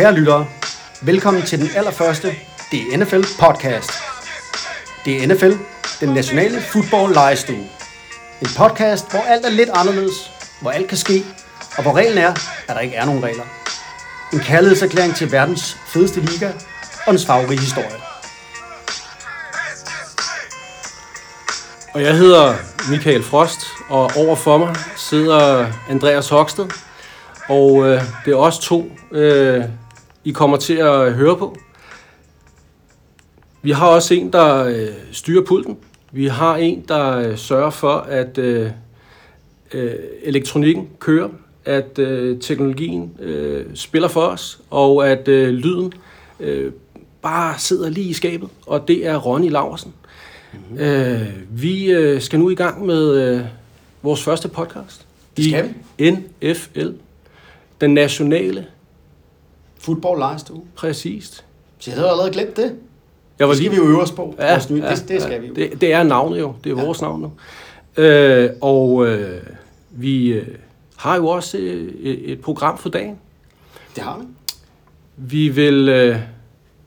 Kære lyttere, velkommen til den allerførste DNFL podcast. DNFL, den nationale football legestue. En podcast, hvor alt er lidt anderledes, hvor alt kan ske, og hvor reglen er, at der ikke er nogen regler. En kærlighedserklæring til verdens fedeste liga og dens farverige historie. Og jeg hedder Michael Frost, og over for mig sidder Andreas Hoksted. Og øh, det er os to, øh, i kommer til at høre på. Vi har også en, der øh, styrer pulten. Vi har en, der øh, sørger for, at øh, øh, elektronikken kører, at øh, teknologien øh, spiller for os, og at øh, lyden øh, bare sidder lige i skabet. Og det er Ronny Laversen. Mm-hmm. Øh, vi øh, skal nu i gang med øh, vores første podcast. Det skal I NFL. Den nationale. Football legestue. Præcist. Så jeg havde allerede glemt det. Jeg Det skal vi jo øve os på. Ja, ja, det, det skal ja, vi jo. Det, det er navnet jo. Det er Ja. vores navn nu. Øh, og øh, vi øh, har jo også øh, et program for dagen. det har vi. Vi vil øh,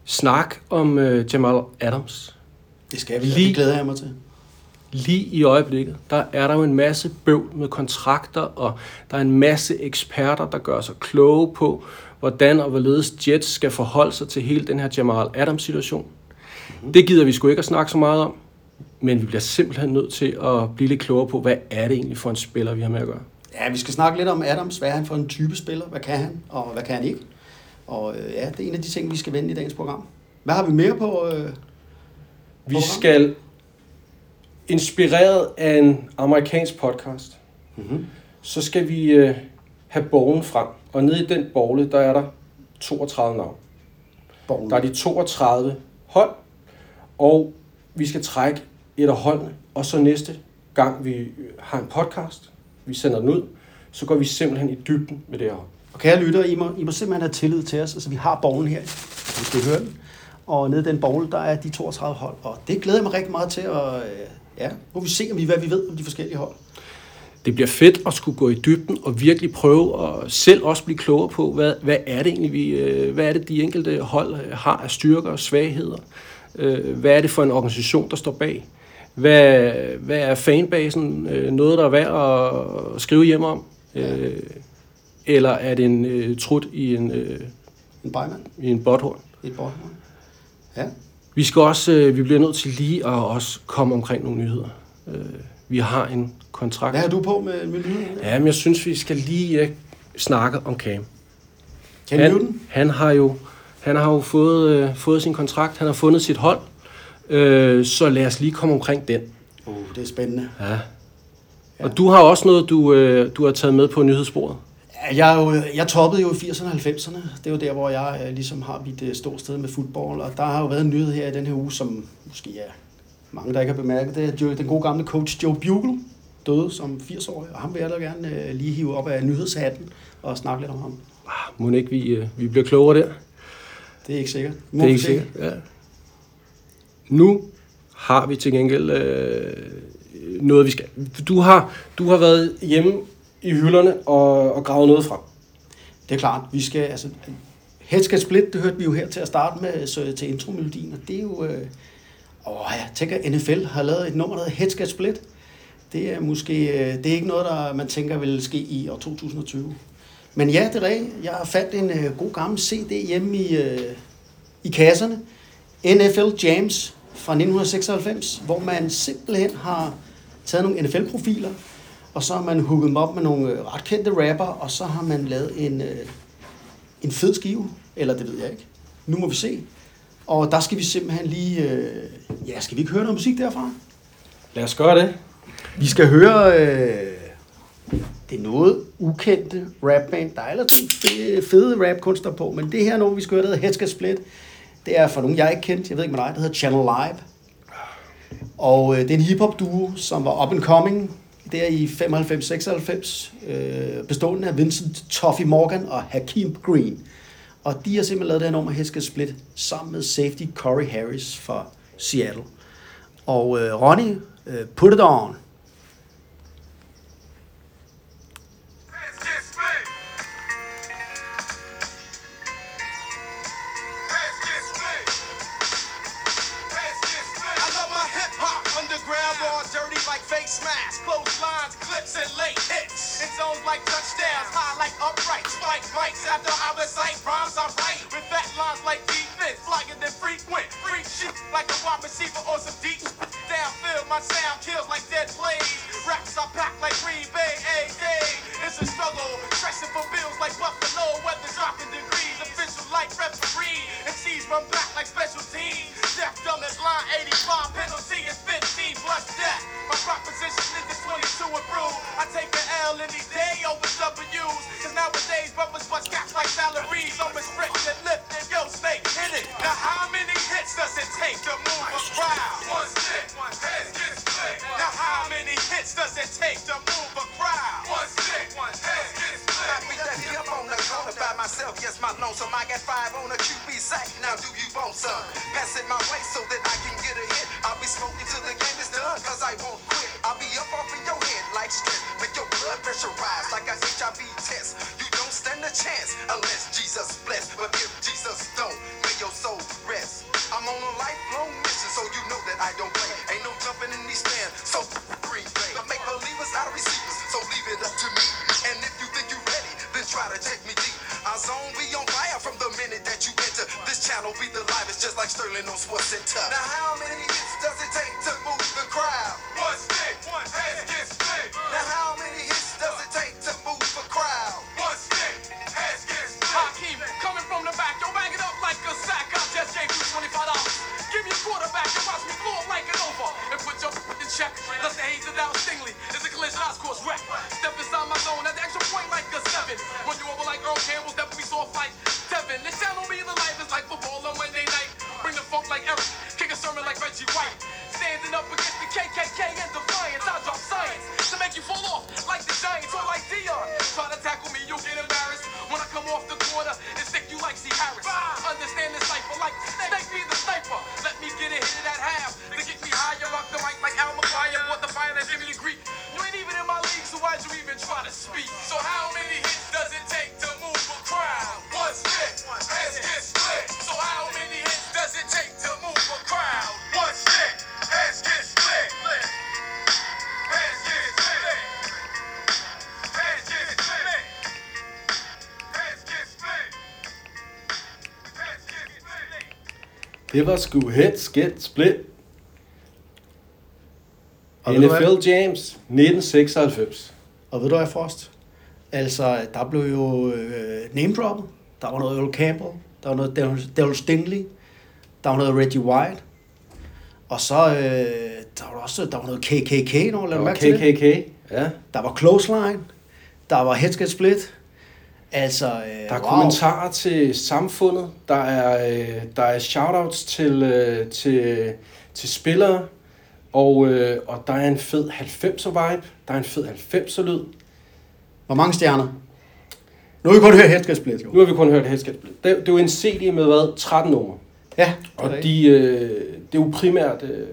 snakke om øh, Jamal Adams. Det skal vi. Lige- Lige. Det glæder jeg mig til. Lige i øjeblikket, der er der jo en masse bøvl med kontrakter, og der er en masse eksperter, der gør sig kloge på, hvordan og hvorledes Jets skal forholde sig til hele den her Jamal Adams-situation. Mm-hmm. Det gider vi sgu ikke at snakke så meget om, men vi bliver simpelthen nødt til at blive lidt klogere på, hvad er det egentlig for en spiller, vi har med at gøre. Ja, vi skal snakke lidt om Adams. Hvad er han for en type spiller? Hvad kan han, og hvad kan han ikke? Og øh, ja, det er en af de ting, vi skal vende i dagens program. Hvad har vi mere på? Øh, Vi Program? skal, inspireret af en amerikansk podcast, mm-hmm. så skal vi øh, have borgen frem. Og nede i den borgle, der er der 32 navn. Borgen. Der er de 32 hold, og vi skal trække et af holdene, og så næste gang vi har en podcast, vi sender den ud, så går vi simpelthen i dybden med det her hold. Og kære lyttere, I må, I må simpelthen have tillid til os. Altså, vi har borgen her. Vi skal høre den. Og nede i den bogle, der er de 32 hold. Og det glæder jeg mig rigtig meget til. Og øh, ja, nu må vi se, om vi, hvad vi ved om de forskellige hold. Det bliver fedt at skulle gå i dybden og virkelig prøve at selv også blive klogere på, hvad, hvad er det egentlig, vi, øh, hvad er det, de enkelte hold øh, har af styrker og svagheder. Øh, Hvad er det for en organisation, der står bag? Hvad, hvad er fanbasen? Noget, der er værd at skrive hjem om? Øh, Eller er det en øh, trut i en, øh, En bejmand. i en botthorn? Et borg. Ja. Vi skal også, øh, vi bliver nødt til lige at også komme omkring nogle nyheder. Øh, vi har en kontrakt. Hvad har du på med, med nyheden? Ja, men jeg synes, vi skal lige øh, snakke om Cam. Cam han, Newton? han har jo, han har jo fået, øh, fået sin kontrakt, han har fundet sit hold, øh, så lad os lige komme omkring den. Uh, det er spændende. Ja. Og du har også noget, du, øh, du har taget med på nyhedsbordet. Ja, Jeg, er jo, jeg toppede jo i 80'erne og 90'erne. Det er jo der, hvor jeg øh, ligesom har mit øh, sted med fodbold. Og der har jo været en nyhed her i den her uge, som måske er mange, der ikke har bemærket. Det er den gode gamle coach Joe Bugle døde som 80-årig. Og ham vil jeg da gerne øh, lige hive op af nyhedshatten og snakke lidt om ham. Ah, Må ikke vi, øh, vi bliver klogere der? Det er ikke sikkert. Det er ikke sikkert. Ja. Nu har vi til gengæld øh, noget, vi skal. Du har, du har været hjemme i hylderne og, og gravet noget frem. Det er klart, vi skal, altså, Head Skal Split, det hørte vi jo her til at starte med, så, til intromelodien, og det er jo, øh, åh, jeg tænker, NFL har lavet et nummer, der hedder Head Skal Split. Det er måske, øh, det er ikke noget, der man tænker vil ske i år 2020. Men ja, det er rigtigt. Jeg har fandt en øh, god gammel CD hjemme i, øh, i kasserne. NFL Jams fra 1996, hvor man simpelthen har taget nogle NFL-profiler, og så har man hooket dem op med nogle øh, ret kendte rapper, og så har man lavet en, øh, en fed skive, eller det ved jeg ikke. Nu må vi se. Og der skal vi simpelthen lige... Øh, ja, skal vi ikke høre noget musik derfra? Lad os gøre det. Vi skal høre øh, det noget ukendte rapband. Der er ellers fede, fede rapkunster på, men det her nummer, vi skal høre, der hedder Head Split. Det er for nogen, jeg ikke kendt. Jeg ved ikke med dig. Det hedder Channel Live. Og øh, det er en hiphop duo, som var up and coming der i 95-96, øh, bestående af Vincent Toffee Morgan og Hakim Green. Og de har simpelthen lavet det her nummer, Head Split, sammen med safety Corey Harris fra Seattle. Og øh, Ronnie, øh, put it on. Rhymes I write. With fat lines like defense, flyer than frequent, freak shit like a wide receiver or some deep downfield. My sound kills like dead plays, raps I pack like Green Bay, a day. It's a struggle, stressing for bills like Buffalo, weather dropping degrees, official like referee, and C's run back like special teams. Death dumb as line 85, penalty is 15 plus death. My proposition is the 22 and brew. I take an L any day over W's. Cause nowadays brothers bust caps like salaries. I'm restricted, lifted, yo, snake, hit it. Now how many hits does it take to move a crowd? One stick, one head gets split. Now how many hits does it take to move a crowd? One stick, one head gets split. I be left up on the corner by myself, yes, my lonesome. I got five on a QB sack. Now do you want some? Pass it my way so that I can get a hit. I'll be smoking till the game is done, cause I won't quit. I'll be up off in your head like stress. Make your blood pressure rise like a HIV test. You don't stand a chance unless Jesus bless. But if Jesus don't, may your soul rest. I'm on a lifelong so you know that I don't play. Ain't no jumping in these stands, so Green Bay. I make believers out of receivers, so leave it up to me. And if you think you're ready, then try to take me deep. Our zone be on fire from the minute that you enter. This channel be the livest, just like Sterling on Sports Center. Now how many hits does it take to var sgu Heads Get Split. Og du hvad? NFL James 1996. Og ved du hvad, Frost? Altså, der blev jo øh, name droppet. Der var noget Earl Campbell. Der var noget Daryl- Stingley. Der var noget Reggie White. Og så øh, der var også der var noget KKK, når du var mærke til det? KKK. Ja. Der var Clothesline. Der var Heads Get Split. Altså, øh, Der er wow. kommentarer til samfundet. Der er, øh, der er shoutouts til, øh, til, til spillere. Og, øh, og der er en fed 90'er vibe. Der er en fed 90'er lyd. Hvor mange stjerner? Nu har vi kun hørt Heads Get Split, jo. Nu har vi kun hørt Headskab. Det, det er jo en CD med hvad? 13 numre. Ja, det er Og de, øh, det er jo primært... Øh,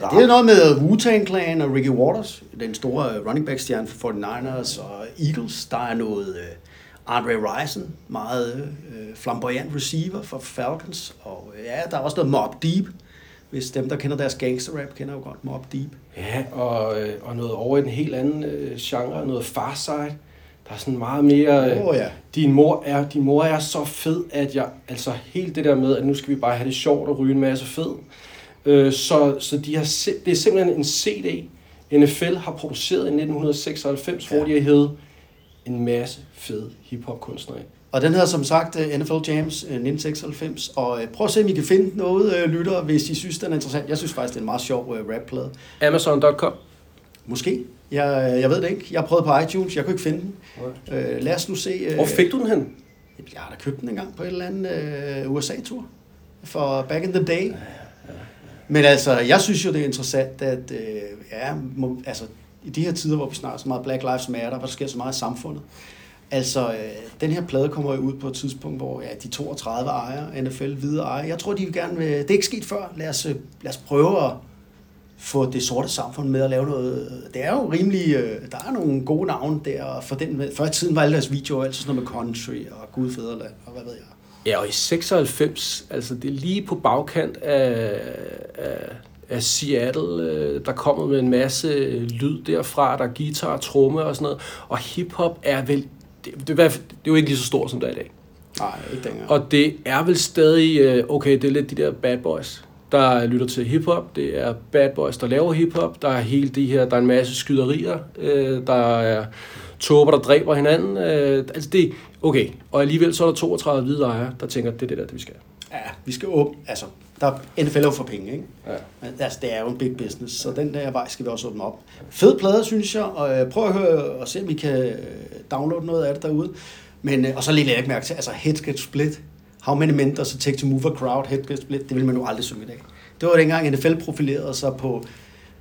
Ja, det er noget med Wu-Tang Clan og Ricky Waters, den store øh, running back stjerne for 49ers og Eagles. Der er noget øh, Andre Rison, meget øh, flamboyant receiver for Falcons. Og øh, ja, der er også noget Mob Deep, hvis dem, der kender deres gangster rap, kender jo godt Mob Deep. Ja, og, øh, og noget over i en helt anden øh, genre, noget Farside. Der er sådan meget mere... Øh, Åh, ja. din, mor er, din mor er så fed, at jeg... Altså helt det der med, at nu skal vi bare have det sjovt og ryge en masse fed. Øh, så så de har, det er simpelthen en CD, NFL har produceret i 1996, ja. hvor de har en masse fede hiphop-kunstnere. Og den hedder som sagt NFL Jams øh, 1996. Og øh, prøv at se, om I kan finde noget, øh, lytter, hvis I synes, den er interessant. Jeg synes faktisk, det er en meget sjov øh, rapplade. Amazon.com. Måske. Jeg, jeg ved det ikke. Jeg har prøvet på iTunes. Jeg kunne ikke finde den. Øh, lad os nu se. Hvor fik du den hen? Jeg har da købt den engang på et eller andet øh, USA-tur. For back in the day. Men altså, jeg synes jo, det er interessant, at øh, ja, må, altså, i de her tider, hvor vi snakker så meget Black Lives Matter, hvor der sker så meget i samfundet, altså, øh, den her plade kommer jo ud på et tidspunkt, hvor ja, de 32 ejer, NFL videre ejer. Jeg tror, de vil gerne vil, det er ikke sket før. Lad os, øh, lad os prøve at få det sorte samfund med at lave noget. Det er jo rimelig, øh, der er nogle gode navne der, og for den, før i tiden var alle deres videoer altid sådan noget med country og gudfædreland og hvad ved jeg. Ja, og i 96, altså det er lige på bagkant af, af, af Seattle, øh, der kommer med en masse lyd derfra, der er guitar, tromme og sådan noget. Og hiphop er vel, det, det, er det er jo ikke lige så stort, som det er i dag. Nej, ikke dengang. Og det er vel stadig, øh, okay, det er lidt de der bad boys, der lytter til hiphop. Det er bad boys, der laver hiphop. Der er hele de her, der er en masse skyderier. Øh, der er tåber, der dræber hinanden. Øh, altså det, okay. Og alligevel så er der 32 hvide ejere, der tænker, det er det der, det vi skal. Ja, vi skal åbne, altså, der er NFL er for penge, ikke? Ja. Altså, det er jo en big business, så den der vej skal vi også åbne op. Fed plade, synes jeg, og øh, prøv at høre og se, om I kan øh, downloade noget af det derude. Men, øh, og så lige jeg ikke mærke til, altså Heads Get Split, How Many Men Does It Take to Move a Crowd, Heads Get Split, det vil man jo aldrig synge i dag. Det var dengang NFL profilerede sig på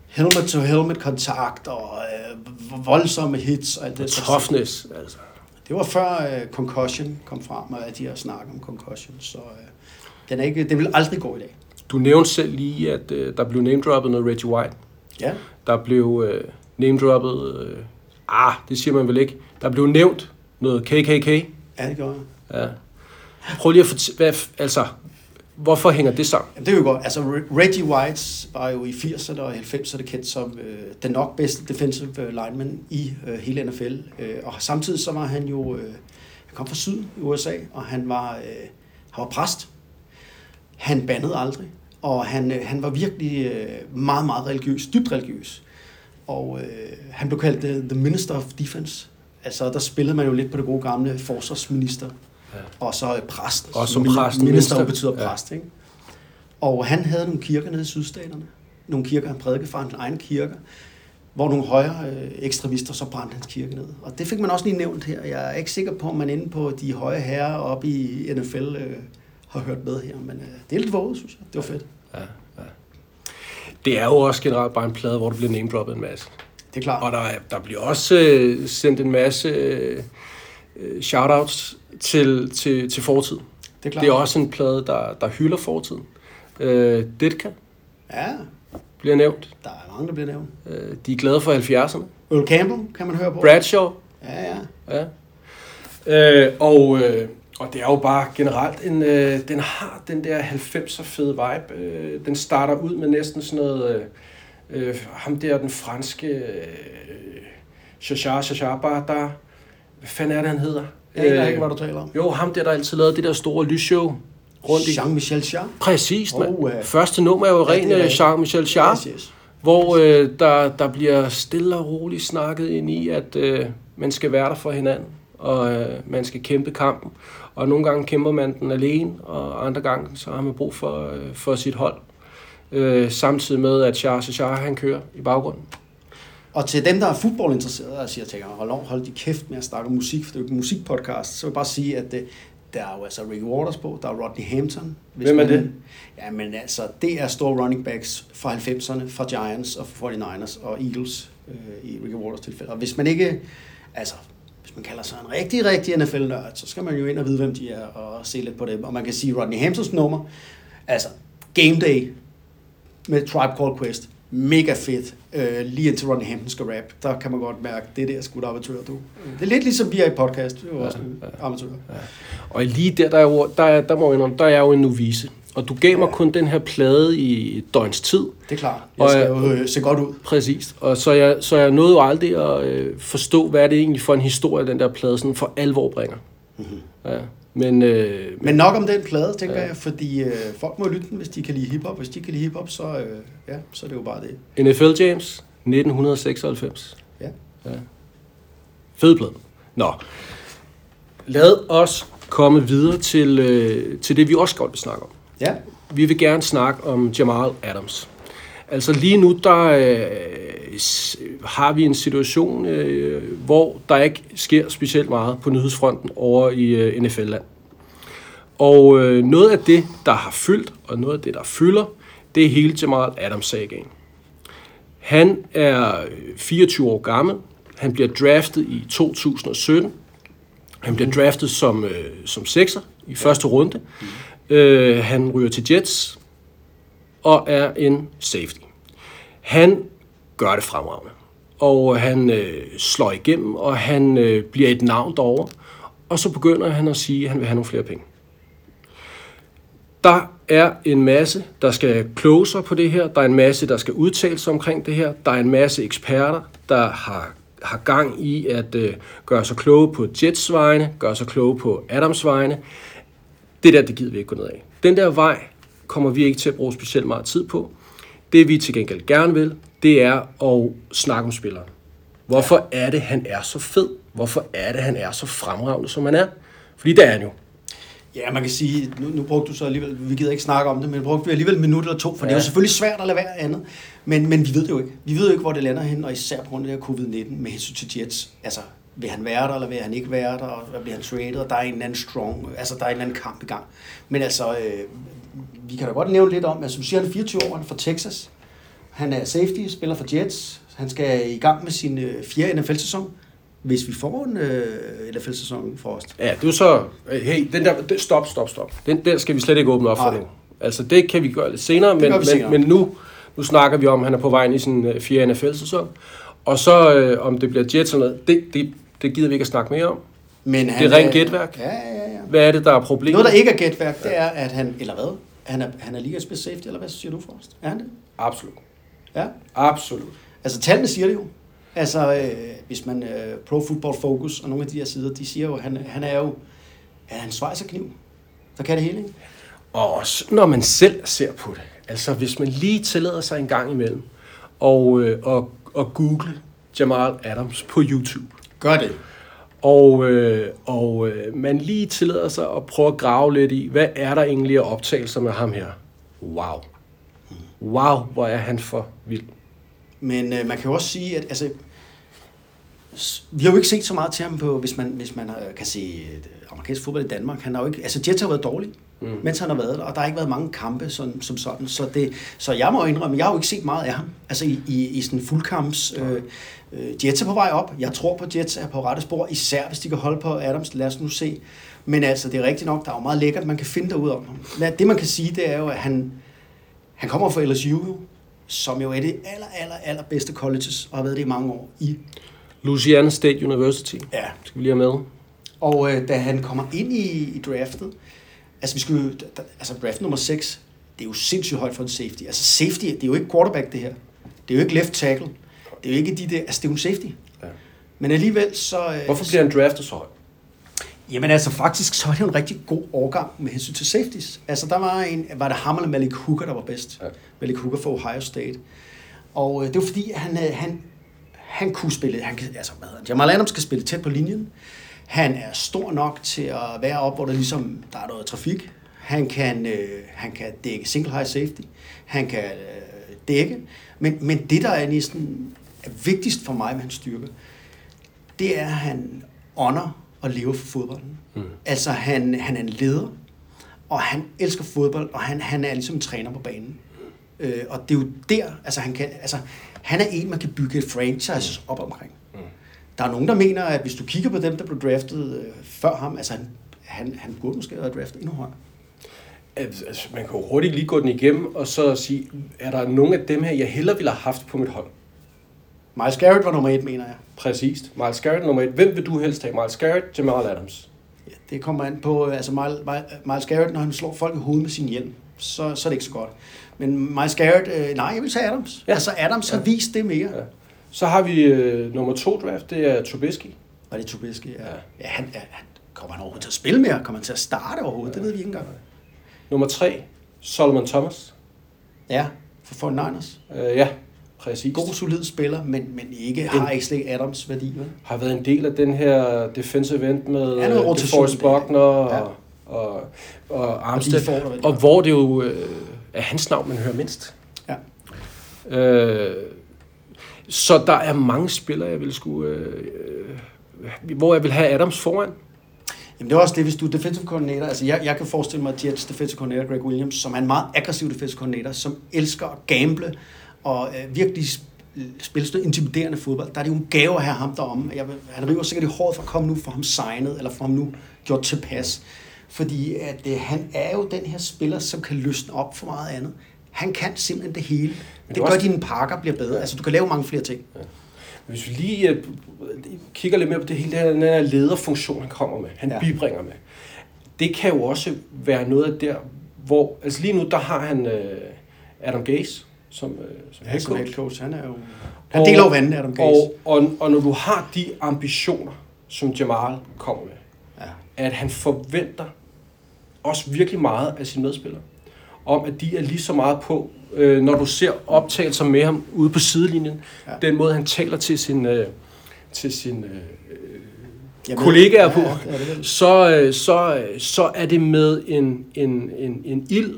helmet-to-helmet kontakt og øh, voldsomme hits og alt det. Toughness, altså. Det var før øh, Concussion kom frem, og at de har snakket om Concussion, så øh, den er ikke, det vil aldrig gå i dag. Du nævnte selv lige, at øh, der blev name-droppet noget Reggie White. Ja, Der blev øh, name-droppet... Øh, ah, det siger man vel ikke. Der blev nævnt noget KKK. ja det gjorde jeg. Ja. Prøv lige at fortælle, hvad, altså, hvorfor hænger det sammen? Jamen, det er jo godt. Altså, Re- Reggie White var jo i 80'erne og 90'erne kendt som øh, den nok bedste defensive øh, lineman i øh, hele NFL. Øh, og samtidig så var han jo, øh, han kom fra syden i USA, og han var, øh, han var præst. Han bandede aldrig, og han, øh, han var virkelig øh, meget, meget religiøs, dybt religiøs. Og øh, han blev kaldt the, the Minister of Defense. Altså, der spillede man jo lidt på det gode gamle forsvarsminister. Ja. Og så øh, præst. Og som præst, Minister minister. betyder Ja. præst, ikke? Og han havde nogle kirker nede i sydstaterne. Nogle kirker, han prædikede fra hans egne kirker, hvor nogle højre øh, ekstremister så brændte hans kirke ned. Og det fik man også lige nævnt her. Jeg er ikke sikker på, om man inde på de høje herrer oppe i NFL øh, har hørt med her, men øh, det er lidt våget, synes jeg. Det var fedt. Ja, ja. Det er jo også generelt bare en plade, hvor der bliver name-droppet en masse. Det er klart. Og der, er- der bliver også øh, sendt en masse øh, øh, shoutouts til, til, til fortiden. det er klart. Det er også en plade, der, der hylder fortiden. Øh, Ditka Ja, bliver nævnt. der er mange, der bliver nævnt. Øh, de er glade for 70'erne. Earl Campbell kan man høre på. Bradshaw. Ja, ja. Ja. Øh, og, øh, og det er jo bare generelt en, øh, den har den der 90'er fede vibe. Øh, den starter ud med næsten sådan noget, øh, øh, ham der den franske, øh, Chachar, Chachar Bardar. Hvad fanden er det, han hedder? Jeg aner ikke, hvad du taler om. Jo, ham der, der altid lavede det der store lysshow rundt i... Jean-Michel Jarre. Præcis, mand. Oh, ja. Første nummer er jo Ja, ren er øh. Jean-Michel Jarre Yes, yes. hvor øh, der, der bliver stille og roligt snakket ind i, at øh, man skal være der for hinanden, og øh, man skal kæmpe kampen. Og nogle gange kæmper man den alene, og andre gange så har man brug for, øh, for sit hold. Øh, samtidig med, at Charles Char, han kører i baggrunden. Og til dem, der er fodboldinteresserede, og siger, tænker, hold, hold de kæft med at snakke om musik, for det er jo en musikpodcast, så vil jeg bare sige, at det, der er jo altså Rick Waters på, der er Rodney Hampton. Hvis Hvem er man- det? Ja, men altså, det er store running backs fra 90'erne, fra Giants og fra 49ers og Eagles øh, i Rick Waters tilfælde. Og hvis man ikke, altså, man kalder sig en rigtig, rigtig NFL-nørd, så skal man jo ind og vide, hvem de er, og se lidt på dem. Og man kan sige, Rodney Hamptons nummer, altså, Game Day med Tribe Called Quest, mega fedt. Øh, lige indtil Rodney Hampton skal rap, der kan man godt mærke, det der er sgu da amatør, du. Det er lidt ligesom vi er i podcast, det er jo også en amatør. Og lige der, der, er jo, der, er- der, må jeg indrømme, der er jeg jo en novice. Og du gav mig kun den her plade i et døgns tid. Det er klart. Jeg Og, skal jo øh, se godt ud. Præcis. Og så jeg, så jeg nåede jo aldrig at øh, forstå, hvad er det egentlig for en historie, den der plade sådan for alvor bringer. Mm-hmm. Ja. Men, øh, Men nok om den plade, tænker ja. jeg, fordi øh, folk må lytte den, hvis de kan lide hiphop. Hvis de kan lide hiphop, så, øh, ja, så er det jo bare det. NFL James, 1996. Ja. ja. Fed plade. Nå. Lad os komme videre til, øh, til det, vi også godt vil snakke om. Ja, Vi vil gerne snakke om Jamal Adams. Altså lige nu, der øh, har vi en situation, øh, hvor der ikke sker specielt meget på nyhedsfronten over i øh, NFL-land. Og øh, noget af det, der har fyldt, og noget af det, der fylder, det er hele Jamal Adams-sagaen. Han er øh, 24 år gammel. Han bliver draftet i 2017. Han bliver draftet som, øh, som sekser i første runde. Øh, han ryger til Jets og er en safety. Han gør det fremragende. Og han øh, slår igennem, og han øh, bliver et navn derovre. Og så begynder han at sige, at han vil have nogle flere penge. Der er en masse, der skal kloge sig på det her. Der er en masse, der skal udtale sig omkring det her. Der er en masse eksperter, der har, har gang i at øh, gøre sig kloge på Jets vegne, gøre sig kloge på Adams vegne. Det der, det gider vi ikke gå ned af. Den der vej kommer vi ikke til at bruge specielt meget tid på. Det vi til gengæld gerne vil, det er at snakke om spilleren. Hvorfor er det, han er så fed? Hvorfor er det, han er så fremragende, som han er? Fordi det er han jo. Ja, man kan sige, nu, nu brugte du så alligevel, vi gider ikke snakke om det, men brugte vi alligevel en minut eller to, for ja. det er jo selvfølgelig svært at lade være andet. Men, men vi ved det jo ikke. Vi ved jo ikke, hvor det lander hen, og især på grund af det her covid-19 med hensyn til Jets. Altså, vil han være der, eller vil han ikke være der, og bliver han traded, og der er en eller anden strong, altså der er en eller anden kamp i gang. Men altså, øh, vi kan da godt nævne lidt om, at som du siger, han er 24 år, han er fra Texas. Han er safety, spiller for Jets. Han skal i gang med sin øh, fjerde NFL-sæson. Hvis vi får en øh, NFL-sæson for os. Ja, det er så... øh, Hey, den der... Stop, stop, stop. Den der skal vi slet ikke åbne op for nu. Altså, det kan vi gøre lidt senere, men, vi senere. men, men nu, nu snakker vi om, at han er på vej ind i sin øh, fjerde NFL-sæson. Og så, øh, om det bliver Jets eller noget, det, det, det gider vi ikke at snakke mere om. Men Det er rent gætværk. Ja, ja, ja. Hvad er det, der er problemet? Noget, der ikke er gætværk, det er, at han, eller hvad? Han er, han er ligas bedste safety, eller hvad siger du, Frost? Er han det? Absolut. Ja. Absolut. Altså, tallene siger det jo. Altså, øh, hvis man øh, Pro Football Focus og nogle af de her sider, de siger jo, at han, han er jo er han svejserkniv. Der kan det hele, ikke? Og også når man selv ser på det. Altså, hvis man lige tillader sig en gang imellem og, øh, og, og google Jamal Adams på YouTube, Gør det. og, øh, og øh, man lige tillader sig at prøve at grave lidt i, hvad er der egentlig af optagelser med ham her? Wow. Wow, hvor er han for vild. Men øh, man kan jo også sige, at altså, vi har jo ikke set så meget til ham på, hvis man, hvis man øh, kan se øh, amerikansk fodbold i Danmark. Han har jo ikke, altså Jets har været dårlig, mm. mens han har været der, og der har ikke været mange kampe sådan, som sådan. Så, det, så jeg må indrømme, jeg har jo ikke set meget af ham. Altså i, i, i sådan fuldkamps... Øh, øh, Jets er på vej op. Jeg tror på, at Jets er på rette spor, især hvis de kan holde på Adams. Lad os nu se. Men altså, det er rigtigt nok, der er jo meget lækkert, man kan finde derude om ham. Det man kan sige, det er jo, at han, han kommer fra LSU, som jo er det aller, aller, aller bedste colleges, og har været det i mange år i. Louisiana State University. Ja. Skal vi lige have med? Og øh, da han kommer ind i, i draftet, altså vi skulle, da, altså draft nummer 6, det er jo sindssygt højt for en safety. Altså safety, det er jo ikke quarterback det her. Det er jo ikke left tackle. Det er jo ikke de der, altså det er jo en safety. Ja. Men alligevel så... Øh, Hvorfor bliver han draftet så højt? Jamen altså faktisk, så er det jo en rigtig god årgang med hensyn til safeties. Altså der var en, var det ham eller Malik Hooker, der var bedst. Ja. Malik Hooker fra Ohio State. Og øh, det var fordi, han, øh, han, han kunne spille, han, kan- altså hvad hedder han, Jamal Adams skal spille tæt på linjen. Han er stor nok til at være op, hvor der ligesom, der er noget trafik. Han kan, øh, han kan dække single high safety. Han kan øh, dække. Men, men det, der er næsten er vigtigst for mig med hans styrke, det er, at han ånder og lever for fodbolden. Mm. Altså, han, han er en leder, og han elsker fodbold, og han, han er ligesom en træner på banen. Øh, og det er jo der, altså han, kan, altså han er en, man kan bygge et franchise op omkring. Der er nogen, der mener, at hvis du kigger på dem, der blev draftet øh, før ham, altså han, han, han burde måske have været draftet endnu højere. Altså, man kan jo hurtigt lige gå den igennem, og så sige, er der nogle af dem her, jeg hellere ville have haft på mit hold? Miles Garrett var nummer et, mener jeg. Præcist. Miles Garrett nummer et. Hvem vil du helst have? Miles Garrett, Jamal Adams? Ja, det kommer an på, øh, altså Miles, Miles Garrett, når han slår folk i hovedet med sin hjelm, så, så er det ikke så godt. Men Miles Garrett, øh, nej, jeg vil tage Adams. Ja. Ja. Altså Adams har vist det mere. Ja. Så har vi øh, nummer to draft, det er Trubisky. Var det Trubisky? Ja. Ja. ja han, ja, han, kommer han overhovedet til at spille mere? Kommer han til at starte overhovedet? Det ved vi ikke engang. Nummer tre, Solomon Thomas. Ja, for 49ers. Øh, ja, præcis. God, solid spiller, men, men ikke, har ikke slet Adams værdi. Vel? Har været en del af den her defensive end med Ja, noget øh, DeForest. Buckner og, Ja. og, og Og Armstead. Og har. hvor det jo øh, er hans navn, man hører mindst. Ja. Øh, så der er mange spillere, jeg vil skulle, øh, øh, hvor jeg vil have Adams foran. Jamen det er også det, hvis du er defensive coordinator. Altså jeg, jeg kan forestille mig, at Jets defensive coordinator, Greg Williams, som er en meget aggressiv defensive coordinator, som elsker at gamble og øh, virkelig spille sådan intimiderende fodbold. Der er det jo en gave at have ham deromme. Jeg vil, han river sikkert i håret for at komme nu, for ham signet, eller for ham nu gjort tilpas. Fordi at, øh, han er jo den her spiller, som kan løsne op for meget andet. Han kan simpelthen det hele. Det er gør, også- dine pakker bliver bedre. Altså, du kan lave mange flere ting. Hvis vi lige øh, kigger lidt mere på det hele, det den her lederfunktion, han kommer med, han ja. Ja. bibringer med, det kan jo også være noget af der, hvor, altså lige nu, der har han øh, Adam Gase som, øh, som Ja, head som coach. Han er jo... Han deler jo vandet, Adam Gaze. Og, og, og når du har de ambitioner, som Jamal kommer med, Ja. at han forventer også virkelig meget af sine medspillere. Om at de er lige så meget på, øh, når du ser optagelser med ham ude på sidelinjen, Ja. den måde han taler til sin, øh, til sin øh, kollegaer på, Ja, ja, det så, øh, så, øh, så er det med en, en, en, en ild,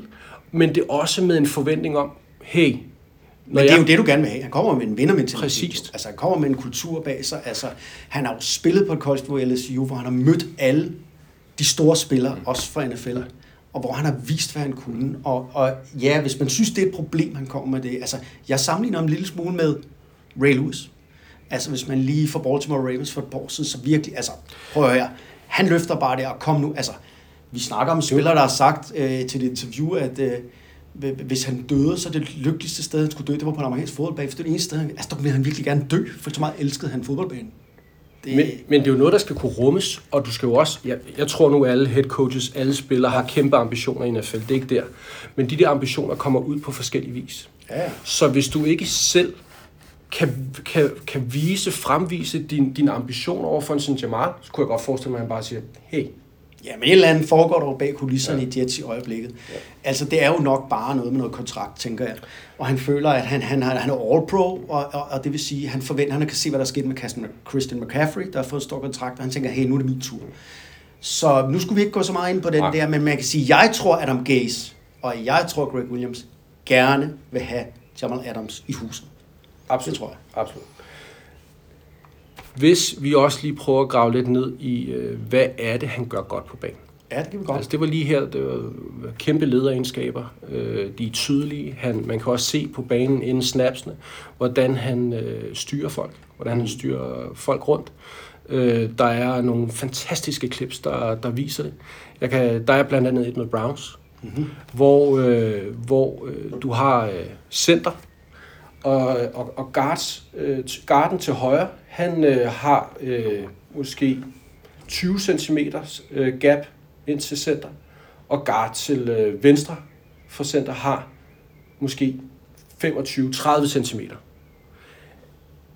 men det er også med en forventning om, hey, Men det er jo det, du gerne vil have. Han kommer med en vindermentalitet. Præcist. Altså, han kommer med en kultur bag sig. Altså, han har jo spillet på et college niveau i LSU, hvor han har mødt alle de store spillere, også fra NFL, og hvor han har vist, hvad han kunne. Og, og ja, hvis man synes, det er et problem, han kommer med det. Altså, jeg sammenligner ham en lille smule med Ray Lewis. Altså, hvis man lige får Baltimore Ravens for et par år siden, så virkelig, altså, prøv at høre, han løfter bare det, og kom nu, altså, vi snakker om spillere, der har sagt øh, til et interview, at øh, hvis han døde, så det lykkeligste sted, han skulle dø, det var på en amerikansk fodboldbane, for det er det eneste sted, han- altså, der ville han virkelig gerne dø, for så meget elskede han fodboldbanen. Det, Men, men det er jo noget, der skal kunne rummes, og du skal jo også, jeg, jeg tror nu alle head coaches, alle spillere har kæmpe ambitioner i NFL, det er ikke der. Men de der ambitioner kommer ud på forskellige vis. Ja. Så hvis du ikke selv kan, kan, kan vise, fremvise din, din ambition over for en Jamal, så kunne jeg godt forestille mig, at han bare siger, hey, Ja, men et eller andet foregår der jo bag kulisserne ja. i Jets i øjeblikket. Ja. Altså, det er jo nok bare noget med noget kontrakt, tænker jeg. Og han føler, at han, han, han er all-pro, og, og, og, det vil sige, at han forventer, at han kan se, hvad der er sket med Christian- McCaffrey, der har fået stor kontrakt, og han tænker, hey, nu er det min tur. Så nu skulle vi ikke gå så meget ind på den Nej. der, men man kan sige, jeg tror, at Adam Gaze, og jeg tror, Greg Williams gerne vil have Jamal Adams i huset. absolut. Det tror jeg. Absolut. Hvis vi også lige prøver at grave lidt ned i, øh, hvad er det, han gør godt på banen. Ja, det kan vi godt. Altså, det var lige her, det var kæmpe lederegenskaber. Øh, de er tydelige. Han, man kan også se på banen inden snapsene, hvordan han øh, styrer folk. Hvordan han styrer folk rundt. Øh, der er nogle fantastiske clips, der, der viser det. Jeg kan, der er blandt andet et med Browns, mm-hmm. hvor, øh, hvor øh, du har øh, center, og, og, og guards, øh, guarden til højre, han øh, har øh, måske 20 cm øh, gap ind til center, og guard til øh, venstre for center har måske 25-30 cm.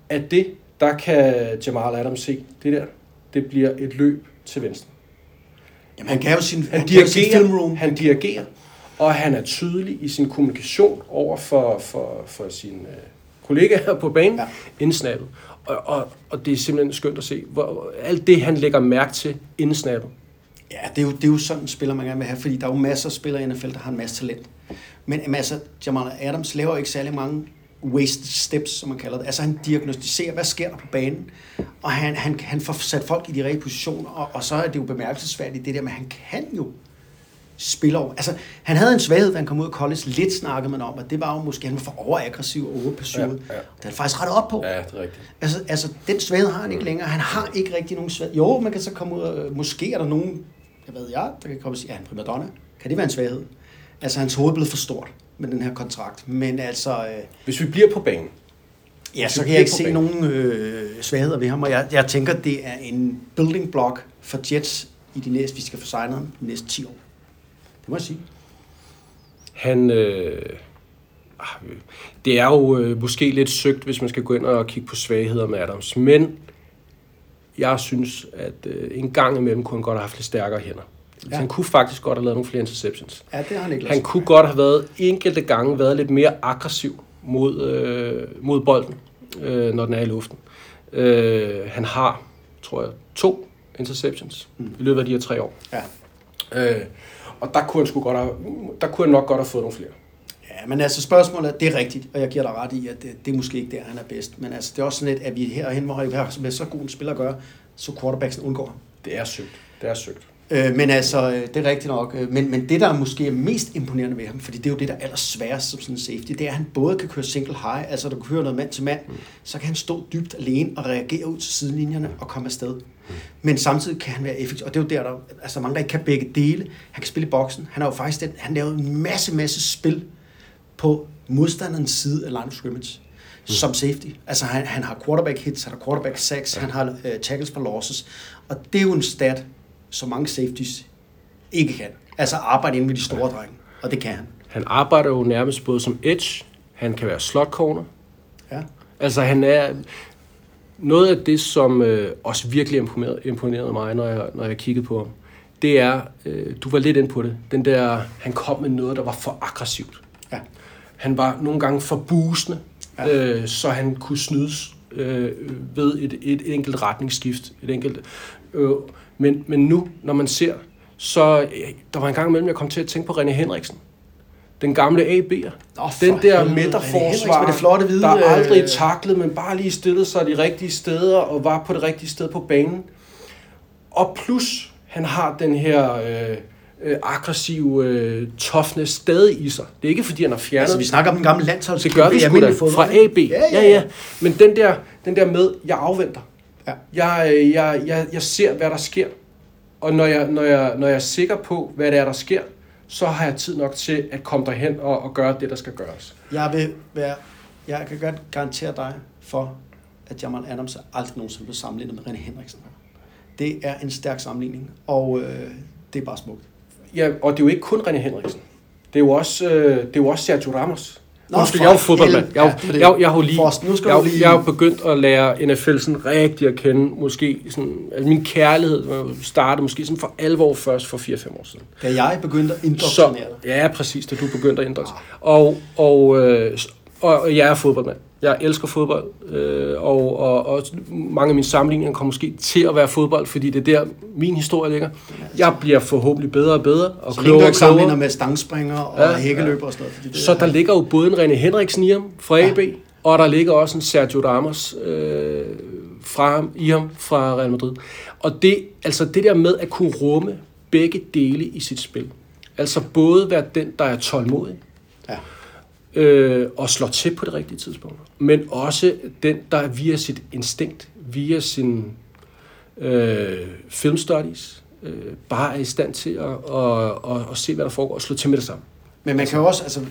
Af det, der kan Jamal Adams se, det der, det bliver et løb til venstre. Jamen, han kan jo sin, Han, han jo sin dirigerer, filmroom. han dirigerer, og han er tydelig i sin kommunikation over for, for, for sine øh, kollegaer på banen Ja. ja. inden snappet. Og, og, og det er simpelthen skønt at se, hvor, alt det, han lægger mærke til inden snappet. Ja, det er, jo, det er jo sådan en spiller, man gerne vil have, fordi der er jo masser af spillere i NFL, der har en masse talent. Men en masse, Jamal Adams laver ikke særlig mange wasted steps, som man kalder det. Altså han diagnostiserer, hvad sker der på banen, og han, han, han får sat folk i de rigtige positioner, og, og så er det jo bemærkelsesværdigt det der, men han kan jo spille over. Altså, han havde en svaghed, da han kom ud af college. Lidt snakkede man om, at det var jo måske, at han var for overaggressiv og overpursued. Ja, Ja, ja. ja. Det er han faktisk rettet op på. det er rigtigt. Altså, altså, den svaghed har han ikke længere. Han har ikke rigtig nogen svaghed. Jo, man kan så komme ud og... Måske er der nogen, jeg ved jeg, der kan komme og sige, ja, han er primadonna. Kan det være en svaghed? Altså, hans hoved blevet for stort med den her kontrakt. Men altså, øh, Hvis vi bliver på banen, ja, så kan jeg ikke se på nogen øh, svagheder ved ham. Og jeg, jeg tænker, det er en building block for Jets i de næste, vi skal få signet ham de næste 10 år. Det må jeg sige. Han, øh, ah, det er jo øh, måske lidt søgt, hvis man skal gå ind og kigge på svagheder med Adams, men jeg synes, at øh, en gang imellem kunne han godt have haft lidt stærkere hænder. Ja. Han kunne faktisk godt have lavet nogle flere interceptions. Ja, det har han ikke Han kunne godt have været enkelte gange været lidt mere aggressiv mod, øh, mod bolden, øh, når den er i luften. Øh, han har, tror jeg, to interceptions mm. i løbet af de her tre år. Ja. Øh, og der kunne han sgu godt have, der kunne han nok godt have fået nogle flere. Ja, men altså spørgsmålet, er- det er rigtigt, og jeg giver dig ret i, at det, det er måske ikke der, han er bedst. Men altså, det er også sådan lidt, at vi herhen, hvor vi har med så god en spiller at gøre, så quarterbacksen undgår ham. Det er søgt. Det er søgt. Øh, men altså, øh, det er rigtigt nok. Øh, Men, men det, der er måske er mest imponerende ved ham, fordi det er jo det, der er allersværest som sådan en safety, det er, at han både kan køre single high, altså du kan køre noget mand til mand, så kan han stå dybt alene og reagere ud til sidelinjerne og komme afsted. Men samtidig kan han være effektiv, og det er jo der, der altså mange, der ikke kan begge dele. Han kan spille i boksen. Han har jo faktisk den, han lavede en masse, masse spil på modstanderens side af line of scrimmage mm. som safety. Altså han, han har quarterback hits, han har quarterback sacks, ja. han har uh, tackles for losses. Og det er jo en stat, som mange safeties ikke kan. Altså arbejde inde med de store drenge. Og det kan han. Han arbejder jo nærmest både som edge, han kan være slot corner. Ja. Altså han er... Noget af det, som øh, også virkelig imponerede, imponerede mig, når jeg, når jeg kiggede på ham, det er, øh, du var lidt inde på det, den der, han kom med noget, der var for aggressivt. Ja. Han var nogle gange for busende, ja. øh, så han kunne snydes øh, ved et, et enkelt retningsskift. Et enkelt, øh, men, men nu, når man ser, så øh, der var en gang imellem, jeg kom til at tænke på René Henriksen. Den gamle AB'er. For den der midterforsvar, med det flotte hvide, der aldrig øh, taklede, men bare lige stillede sig de rigtige steder og var på det rigtige sted på banen. Og plus, han har den her øh, øh, aggressive øh, toughness stadig i sig. Det er ikke, fordi han har fjernet Altså, vi snakker om den gamle landshold. det gør vi sgu da fra AB. Ja, ja, ja. Men den der, den der med, jeg afventer. Ja. Jeg, øh, jeg, jeg, jeg ser, hvad der sker. Og når jeg, når, jeg, når jeg er sikker på, hvad det er, der sker, så har jeg tid nok til at komme derhen og, og gøre det, der skal gøres. Jeg vil være, jeg kan godt garantere dig for, at Jamal Adams er aldrig nogensinde blevet sammenlignet med René Henriksen. Det er en stærk sammenligning, og øh, det er bare smukt. Ja, og det er jo ikke kun René Henriksen. Det er jo også, øh, det er jo også Sergio Ramos. Nå, Undskyld, jeg er jo fodboldmand. Jeg, Ja, det jeg, jeg, har lige, nu skal jeg, lige- jeg jo begyndt at lære NFL sådan rigtig at kende. Måske sådan, altså min kærlighed startet måske sådan for alvor først for 4-5 år siden. Da jeg begyndte at indoktrinere dig. ja, præcis, da du begyndte at ændre og, og, øh, og, og jeg er fodboldmand. Jeg elsker fodbold, øh, og, og, og mange af mine sammenligninger kommer måske til at være fodbold, fordi det er der, min historie ligger. Jeg bliver forhåbentlig bedre og bedre, og Så klogere og ikke sammenligner med stangspringer og Ja, ja, hækkeløber og sådan noget. Det Så er- der ligger jo både en René Henriksen i ham fra AB, og der ligger også en Sergio Ramos øh, fra ham, i ham fra Real Madrid. Og det, altså det der med at kunne rumme begge dele i sit spil. Altså både være den, der er tålmodig, Ja. Øh, og slår til på det rigtige tidspunkt. Men også den, der via sit instinkt, via sin øh, film studies, øh, bare er i stand til at, at, at, at se, hvad der foregår, og slå til med det samme. Men man kan jo også, altså,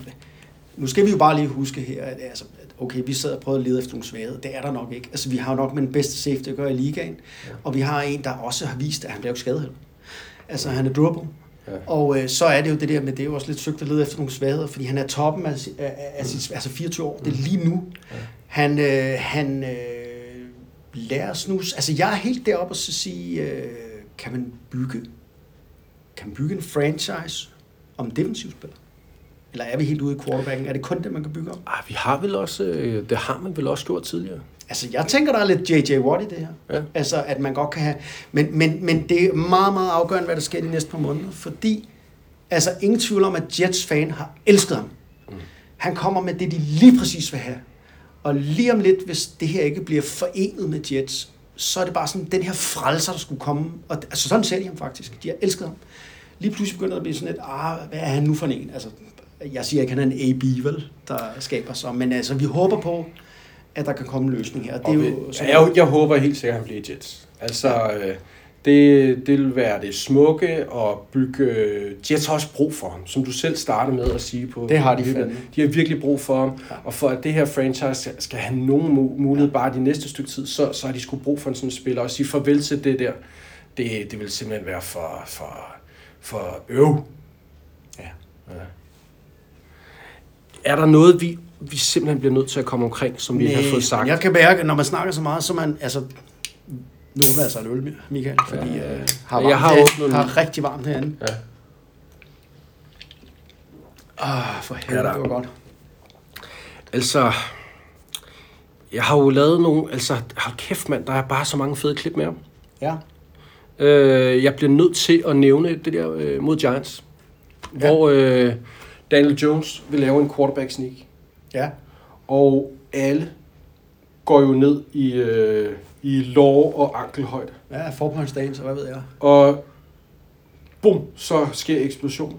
nu skal vi jo bare lige huske her, at, altså, at okay, vi sidder og prøver at lede efter nogle svagheder. Det er der nok ikke. Altså, vi har jo nok med den bedste safety at gøre i ligaen, ja. og vi har en, der også har vist, at han bliver jo skadet. Altså, han er durable. Ja. Og øh, så er det jo det der med, det er jo også lidt søgt at lede efter nogle svagheder, fordi han er toppen af, af, af, af sit, altså 24 år. Det er lige nu. Ja. Han, øh, han øh, lærer snus. Altså, jeg er helt deroppe og så sige, øh, kan man bygge kan man bygge en franchise om defensivspiller? Eller er vi helt ude i quarterbacken? Er det kun det, man kan bygge om? Ah, vi har vel også, øh, det har man vel også gjort tidligere. Altså, jeg tænker, der er lidt J.J. Watt i det her. Ja. Altså, at man godt kan have... Men, men, men det er meget, meget afgørende, hvad der sker de næste par måneder. Fordi, altså, ingen tvivl om, at Jets fan har elsket ham. Mm. Han kommer med det, de lige præcis vil have. Og lige om lidt, hvis det her ikke bliver forenet med Jets, så er det bare sådan, den her frelser, der skulle komme. Og, altså, sådan ser de ham faktisk. De har elsket ham. Lige pludselig begynder det at blive sådan lidt, ah, hvad er han nu for en? Altså, jeg siger ikke, at han er en AB, vel, der skaber sig. Men altså, vi håber på, at der kan komme en løsning her. Og det er jo, ja, jeg, jeg håber helt sikkert, at han bliver i Jets. Altså, øh, det, det vil være det smukke at bygge... øh, Jets har også brug for ham, som du selv startede med at sige på. Det har de fandme. De har virkelig brug for ham, og for at det her franchise skal have nogen mu- mulighed bare de næste stykke tid, så, så har de sgu brug for en sådan spiller, og sige farvel til det der. Det, det vil simpelthen være for, for, for øv. Ja. Ja. Er der noget, vi, vi simpelthen bliver nødt til at komme omkring, som vi har fået sagt? Jeg kan mærke, når man snakker så meget, så man, altså, nu er altså en øl, Michael, fordi øh, har, varmt Jeg har her, åbnet den. har rigtig varmt herinde. Ja. Ah, for helvede, Ja, ja, det var godt. Altså, jeg har jo lavet nogle, altså, hold kæft mand, der er bare så mange fede klip med ham. Ja. Øh, jeg bliver nødt til at nævne det der øh, mod Giants, ja. hvor øh, Daniel Jones vil lave en quarterback sneak, Ja. og alle går jo ned i, øh, i lår og ankelhøjde. Ja, forpåndsdagen, så hvad ved jeg. Og bum, så sker eksplosionen.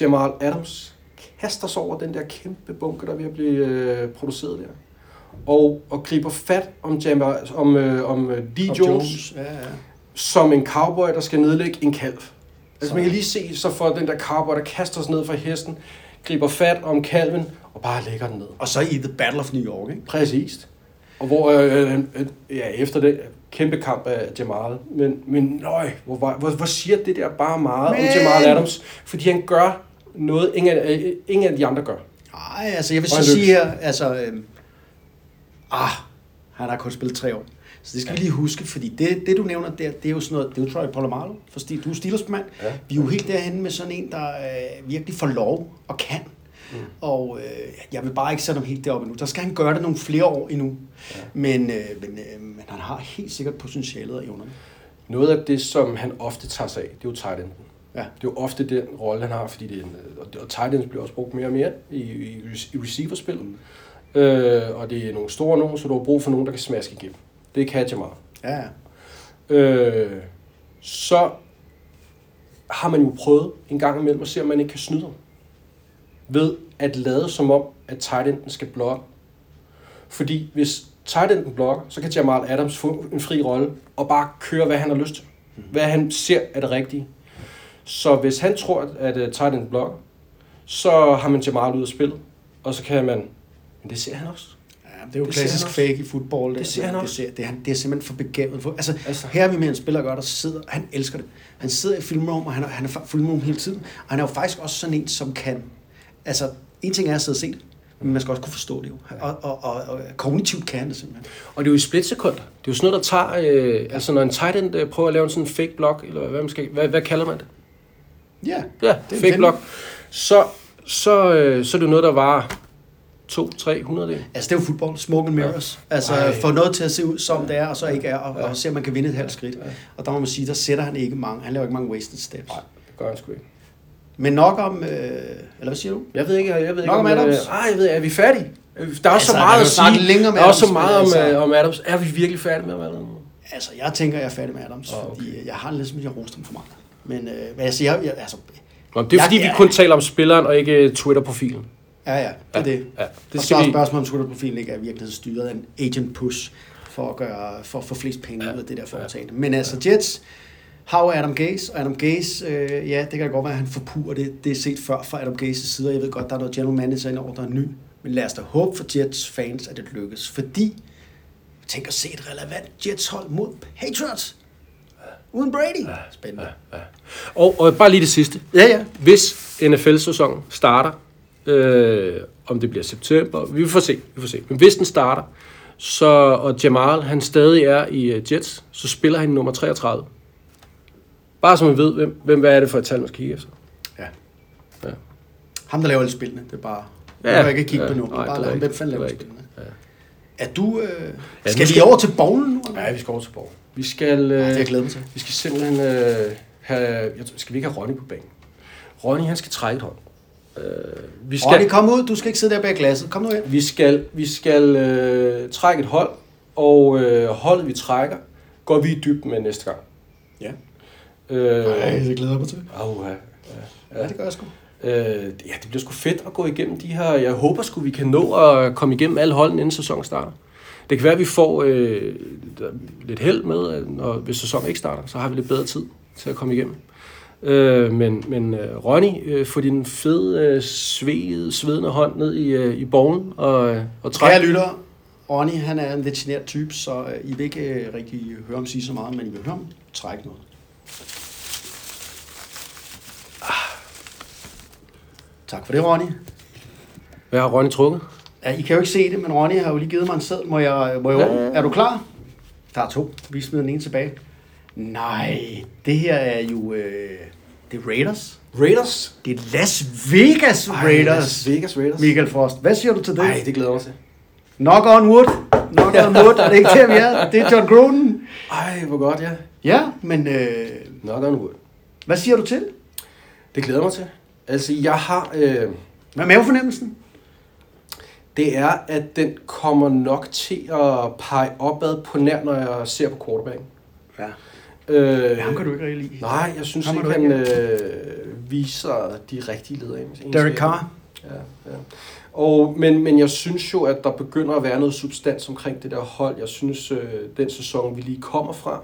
Jamal Adams kaster sig over den der kæmpe bunker, der er ved at blive øh, produceret der. Og, og griber fat om, Jamal, om, øh, om øh, D. Og Jones, Jones. Ja, ja. som en cowboy, der skal nedlægge en kalv. Altså Så- man kan lige se så for den der cowboy, der kaster sig ned fra hesten, griber fat om kalven og bare lægger den ned. Og så i The Battle of New York, ikke? Præcis. Og hvor øh, øh, ja, efter den kæmpe kamp af Jamal, men, men nøj, hvor, hvor, hvor, siger det der bare meget men... Om Jamal Adams? Fordi han gør noget, ingen af, øh, ingen af de andre gør. Nej, altså jeg vil så sige her, altså, øh, ah, han har kun spillet tre år. Så det skal vi lige huske, fordi det, det du nævner der, det er jo sådan noget, det er jo Troy Polamalu, for du er Steelers-mand. Ja. Vi er jo helt derhen med sådan en, der øh, virkelig får lov og kan. Mm. Og øh, jeg vil bare ikke sætte ham helt deroppe endnu. Der skal han gøre det nogle flere år endnu. Ja. Men, øh, men, øh, men han har helt sikkert potentialet og evnerne. Noget af det, som han ofte tager sig af, det er jo tight enden. Ja. Det er jo ofte den rolle, han har, fordi det er en, og, tight ends bliver også brugt mere og mere i, i, i receiverspillet. Mm. Øh, og det er nogle store nogen, så du har brug for nogen, der kan smaske igennem. Det kan Jamal. Ja, ja. Øh, så har man jo prøvet en gang imellem at se, om man ikke kan snyde ham. Ved at lade som om, at tight skal blokke. Fordi hvis tight enden blokker, så kan Jamal Adams få en fri rolle og bare køre, hvad han har lyst til. Hvad han ser er det rigtige. Så hvis han tror, at uh, tight enden blokker, så har man Jamal ud af spillet. Og så kan man... Men det ser han også. Det er jo Det klassisk fake i fodbold. Det ser han det, også. ser, det, er, han, det er simpelthen for begavet. For, altså, Altså. her er vi med en spiller gøre, der sidder, han elsker det. Han sidder i filmrum, og han er, han er filmrum hele tiden. Og han er jo faktisk også sådan en, som kan... Altså, en ting er at sidde og se det, men man skal også kunne forstå det jo. Og, og, og, og kognitivt kan det simpelthen. Og det er jo i splitsekunder. Det er jo sådan noget, der tager... Øh, altså når en tight end øh, prøver at lave en sådan fake block, eller hvad, man skal, hvad, hvad kalder man det? Ja, Ja, er fake block. Så, så, øh, så er det jo noget, der var 2-300 det. Altså, det er jo fodbold. Smoke and mirrors. Altså, Ej. få noget til at se ud, som det er, og så ikke er, og, og se, om man kan vinde et halvt skridt. Og der må man sige, der sætter han ikke mange. Han laver ikke mange wasted steps. Nej, det gør han sgu ikke. Men nok om... Øh, eller hvad siger du? Jeg ved ikke, jeg ved ikke Nok om Adams? Øh, ej, jeg ved, er vi færdige? Der er også Altså, så meget at sige. længe om der er også så Adams, meget om, altså- øh, om Adams. Er vi virkelig færdige med Adams? Altså, jeg tænker, jeg er færdig med Adams, oh, okay. fordi jeg har lidt som, jeg roste ham for meget. Men, øh, men altså, jeg, jeg, altså, Nå, det er Jeg- fordi, vi jeg- kun taler om spilleren og ikke øh, Twitter-profilen. Ja, ja, det er det. Ja, det og så er spørgsmålet, om Twitter-profilen ikke er virkelig styret af en agent push for at, gøre, for at få flest penge ud af det der foretagende. Men altså, Jets har Adam Gase, og Adam Gase, øh, ja, det kan godt være, at han forpurer det. Det er set før fra Adam Gases side, jeg ved godt, der er noget general manager indover, der er ny. Men lad os da håbe for Jets fans, at det lykkes. Fordi, tænk at se et relevant Jets hold mod Patriots. Uden Brady. Spændende. Og, og bare lige det sidste. Ja, ja. Hvis NFL-sæsonen starter, øh, om det bliver september, vi får se, vi får se. Men hvis den starter, så, og Jamal han stadig er i uh, Jets, så spiller han nummer 33. Bare så man ved, hvem, hvem hvad er det for et tal, man skal kigge efter. Ja. Ja. Ham, der laver alle spillene, det er bare... Ja, Ja, jeg kan ikke kigge ja, på nummeret, nej, bare det er lad ham, hvem fanden er laver spillene. Er du... Øh, Ja, skal vi skal- over til bowlen nu? eller? Ja, vi skal over til Borg. Vi skal, øh, Ja, det jeg glædet mig til. vi skal simpelthen øh, have, jeg, tror- skal vi ikke have Ronny på banen? Ronny, han skal trække et hold. Øh, vi skal, Ronny, kom ud. Du skal ikke sidde der bag glasset. Kom nu ind. Vi skal, vi skal øh, trække et hold, og øh, holdet vi trækker, går vi i dybden med næste gang. Ja. Øh, det glæder jeg mig til. Au, ja. Ja, det gør jeg sgu. Øh, ja, det bliver sgu fedt at gå igennem de her. Jeg håber sgu, vi kan nå at komme igennem alle holdene, inden sæsonen starter. Det kan være, at vi får øh, lidt held med, når, hvis sæsonen ikke starter, så har vi lidt bedre tid til at komme igennem. Øh, men men øh, Ronny, øh, få din fede, øh, svede, svedende hånd ned i, øh, i borgen og, øh, og træk. Kære lyttere, Ronny, han er en lidt genert type, så øh, I vil ikke øh, rigtig høre ham sige så meget, men I vil høre ham trække noget. Ah. Tak for det, Ronny. Hvad har Ronny trukket? Ja, I kan jo ikke se det, men Ronny har jo lige givet mig en seddel. Må jeg, må jeg Ja, ja, ja, ja. Er du klar? Der er to. Vi smider den ene tilbage. Nej, det her er jo... Øh, det er Raiders. Raiders. Det er Las Vegas Raiders. Las Vegas Raiders. Michael Frost, hvad siger du til det? Nej, det glæder jeg mig til. Knock on wood. Knock on wood. Er det ikke der, vi er? Det er John Gruden. Ej, hvor godt, ja. Ja, men øh, Knock on wood. hvad siger du til? Det glæder mig til. Altså, jeg har... Øh, Hvad er mavefornemmelsen? det er, at den kommer nok til at pege opad på nær, når jeg ser på quarterbacken. Ja. Øh, Ham kan du ikke rigtig lide. Nej, jeg synes Ham ikke, han øh, viser de rigtige ledere. Derek Carr. Ja, ja. Og, men, men jeg synes jo, at der begynder at være noget substans omkring det der hold. Jeg synes, øh, den sæson, vi lige kommer fra,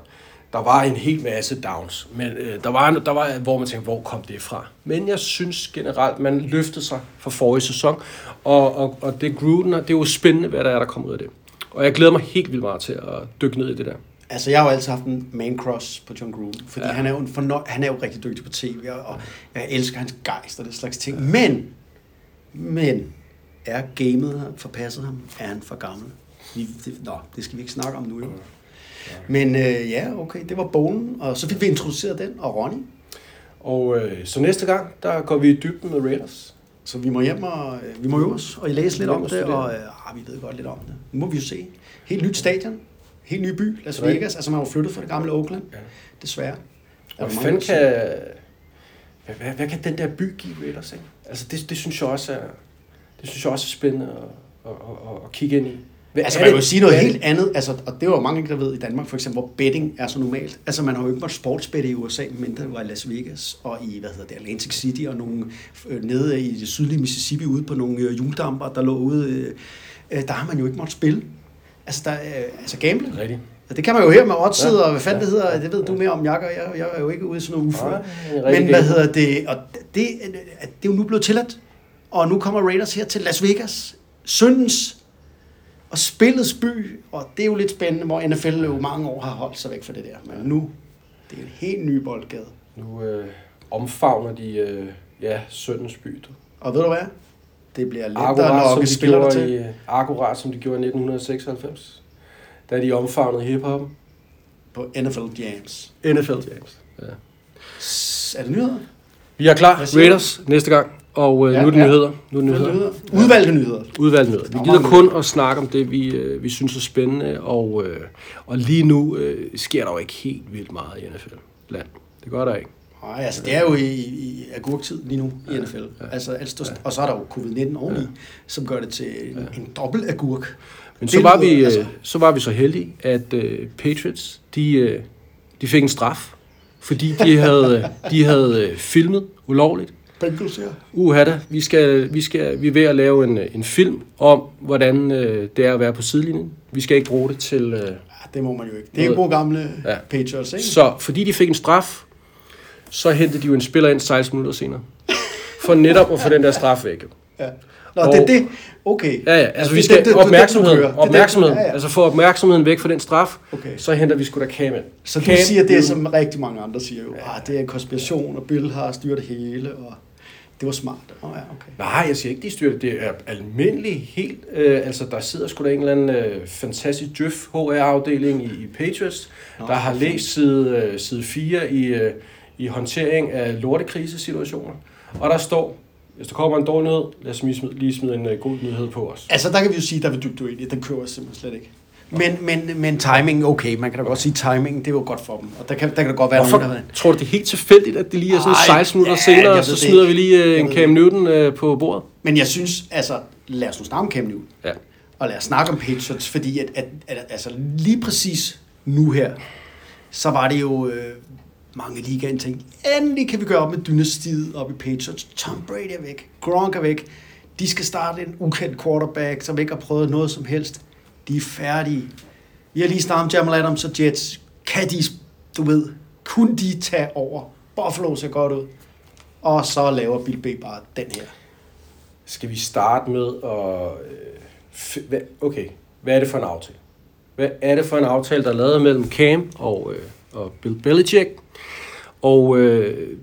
der var en hel masse downs. Men øh, der, var, der var, hvor man tænkte, hvor kom det fra? Men jeg synes generelt, man løftede sig fra forrige sæson. Og, og, og det Gruden, det er jo spændende, hvad der er, der kommer ud af det. Og jeg glæder mig helt vildt meget til at dykke ned i det der. Altså, jeg har jo altid haft en man cross på John Gruden, fordi ja. han, er jo en fornøj- han er jo rigtig dygtig på tv, og, jeg elsker hans gejst og det slags ting. Men, men, er gamet forpasset ham? Er han for gammel? Vi, det, nå, det skal vi ikke snakke om nu, jo. Men øh, ja, okay, det var bogen, og så fik vi introduceret den, og Ronny. Og øh, så næste gang, der går vi i dybden med Raiders. Så vi må hjem og øh, vi må øve os og læse lidt om det, og øh, ah, vi ved godt lidt om det. Nu må vi jo se. Helt nyt stadion, helt ny by, Las. Vegas. Altså man har jo flyttet fra det gamle Oakland, Ja. desværre. Og hvad fanden kan... Hvad, hvad, hvad kan den der by give Raiders, ikke? Altså, det, det synes jeg også er... Det synes jeg også er spændende at, at, at, at kigge ind i. Hvad Altså man kan jo sige noget helt andet, altså, og det er jo mange, der ved i Danmark, for eksempel, hvor betting er så normalt. Altså man har jo ikke måttet sportsbette i USA, mindre det var i Las Vegas og i, hvad hedder det, Atlantic City og nogle øh, nede i det sydlige Mississippi ude på nogle øh, juledamper, der lå ude, øh, øh, der har man jo ikke måttet spille. Altså, der, øh, altså gamble. Rigtigt. Det kan man jo her med oddset, Ja, og hvad fanden ja, det hedder, det ved du mere om, Jakob. Jeg, jeg er jo ikke ude i sådan noget ufør. Nej, det er rigtig Men hvad hedder det, og det, det er jo nu blevet tilladt, og nu kommer Raiders her til Las Vegas, syndens og spillets by, og det er jo lidt spændende, hvor NFL jo mange år har holdt sig væk fra det der. Men nu, det er en helt ny boldgade. Nu øh, omfavner de, øh, ja, Søndens by. du. Og ved du hvad? Det bliver let at Akkurat som, lokke de gjorde til. i, akkurat som de gjorde i 1996. Da de omfavnede hiphop. På NFL Jams. NFL James. Ja. S- Er det nyheder? Vi er klar. Raiders næste gang. Og øh, Ja, nu er det ja. nyheder. Nu er det Er nyheder. nyheder? Udvalgte nyheder. Udvalgte nyheder. Vi gider kun at snakke om det, vi, øh, vi synes er spændende. Og, øh, og lige nu øh, sker der jo ikke helt vildt meget i NFL-land. Det gør der ikke. Nej, altså det er jo i, i agurktid lige nu i NFL. Altså, altså, og så er der jo covid-19 oveni, som gør det til en, en dobbelt agurk. Men så var, vi, altså- altså. så var vi så heldige, at øh, Patriots, de, øh, de fik en straf, fordi de havde, de havde øh, filmet ulovligt. Bengals her. Uha da, vi, skal, vi, skal, vi er ved at lave en, øh, en film om, hvordan øh, det er at være på sidelinjen. Vi skal ikke bruge det til... Øh, Ja, det må man jo ikke. Det er jo gode gamle ja. Ja. Patriots, ikke? så fordi de fik en straf, så hentede de jo en spiller ind 16 minutter senere. For netop at få den der straf væk. Ja. Nå, det er Og- det. Okay. Ja, ja, altså vi det er skal den- det- det du ja, ja. altså få opmærksomheden væk fra den straf, Okay. så henter vi sgu da Cam ind. Så du Cam siger det, som rigtig mange andre siger jo. Ah, det er en konspiration, og Bill har styret det hele, og det var smart. Oh, ja, okay. Nej, jeg siger ikke, de styrer det. Det er almindeligt helt... Øh, altså, der sidder sgu da en eller anden øh, fantastisk Djøf HR-afdeling i, i Patriots, Nå, der har læst side, øh, side 4 i, øh, i håndtering af lortekrisesituationer. Og der står, hvis der kommer en dårlig nyhed, lad os lige smide, lige smide en øh, god nyhed på os. Altså, der kan vi jo sige, der vil dybt uenig. Den kører simpelthen slet ikke. Men, men, men timing, okay, man kan da godt sige, timing, det er jo godt for dem. Og der kan, der kan da godt være Hvorfor nogen, der tror du, det er helt tilfældigt, at det lige er sådan Ej, 16 minutter ja, senere, så smider vi lige øh, Jeg en Cam Newton øh, på bordet? Men jeg synes, altså, lad os nu snakke om Cam Newton. Ja. Og lad os snakke om Patriots, fordi at, at, at, altså lige præcis nu her, så var det jo øh, mange ligaen tænkte, endelig kan vi gøre op med dynastiet op i Patriots. Tom Brady er væk, Gronk er væk, de skal starte en ukendt quarterback, som ikke har prøvet noget som helst. De er færdige. Vi har lige snakket om Jamal Adams og Jets. Kan de, du ved, kunne de tage over? Buffalo ser godt ud. Og så laver Bill B bare den her. Skal vi starte med at... Øh, okay, hvad er det for en aftale? Hvad er det for en aftale, der er lavet mellem Cam og, øh, og Bill Belichick? Og øh,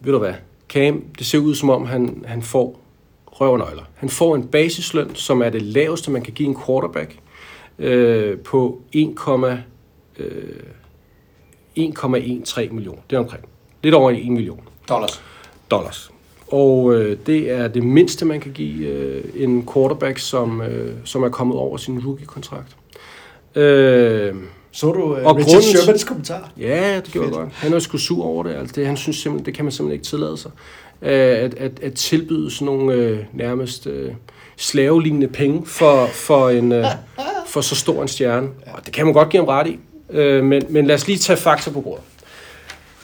ved du hvad? Cam, det ser ud som om, han, han får røvnøgler. Han får en basisløn, som er det laveste, man kan give en quarterback, øh, på 1, øh, 1,13 millioner. Det er omkring. Lidt over 1 million Dollars. dollars. Og øh, det er det mindste, man kan give øh, en quarterback, som, øh, som er kommet over sin rookie-kontrakt. Øh, Så du uh, Og Richard grunden Shermans kommentar? ja, det gjorde jeg Fedt. godt. Han er sgu sur over det. Altså, det han synes simpelthen, det kan man simpelthen ikke tillade sig. Øh, at, at, at tilbyde sådan nogle øh, nærmest øh, slavelignende penge for, for, en, øh, for så stor en stjerne. Og det kan man godt give ham ret i. Øh, men, men lad os lige tage fakta på bordet.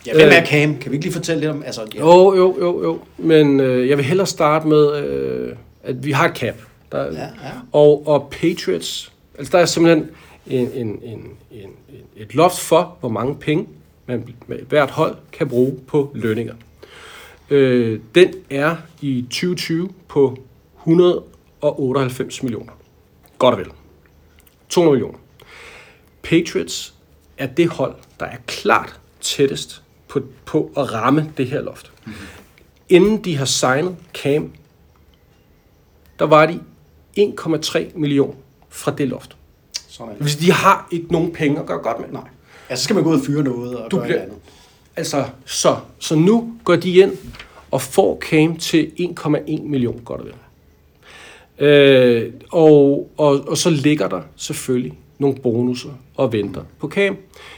Ja, hvem er Cam? Kan vi ikke lige fortælle lidt om... Altså, ja. Jo, jo, jo, jo. Men øh, jeg vil hellere starte med, øh, at vi har et cap. Der, Ja, ja. Og, og Patriots, altså der er simpelthen en, en, en, en, et loft for, hvor mange penge man hvert hold kan bruge på lønninger. Øh, den er i 2020 på 198 millioner. Godt og vel. 200 millioner. Patriots er det hold, der er klart tættest på, på at ramme det her loft. Mm-hmm. Inden de har signet Cam, der var de 1,3 millioner fra det loft. Sådan. Sige, de har ikke nogen penge at gøre godt med. Nej. Ja, så skal man gå ud og fyre noget og Du gøre bliver- et andet. Altså, så, så nu går de ind og får Cam til 1,1 million, godt og vel. Øh, og, og, og så ligger der selvfølgelig nogle bonusser og venter på Cam.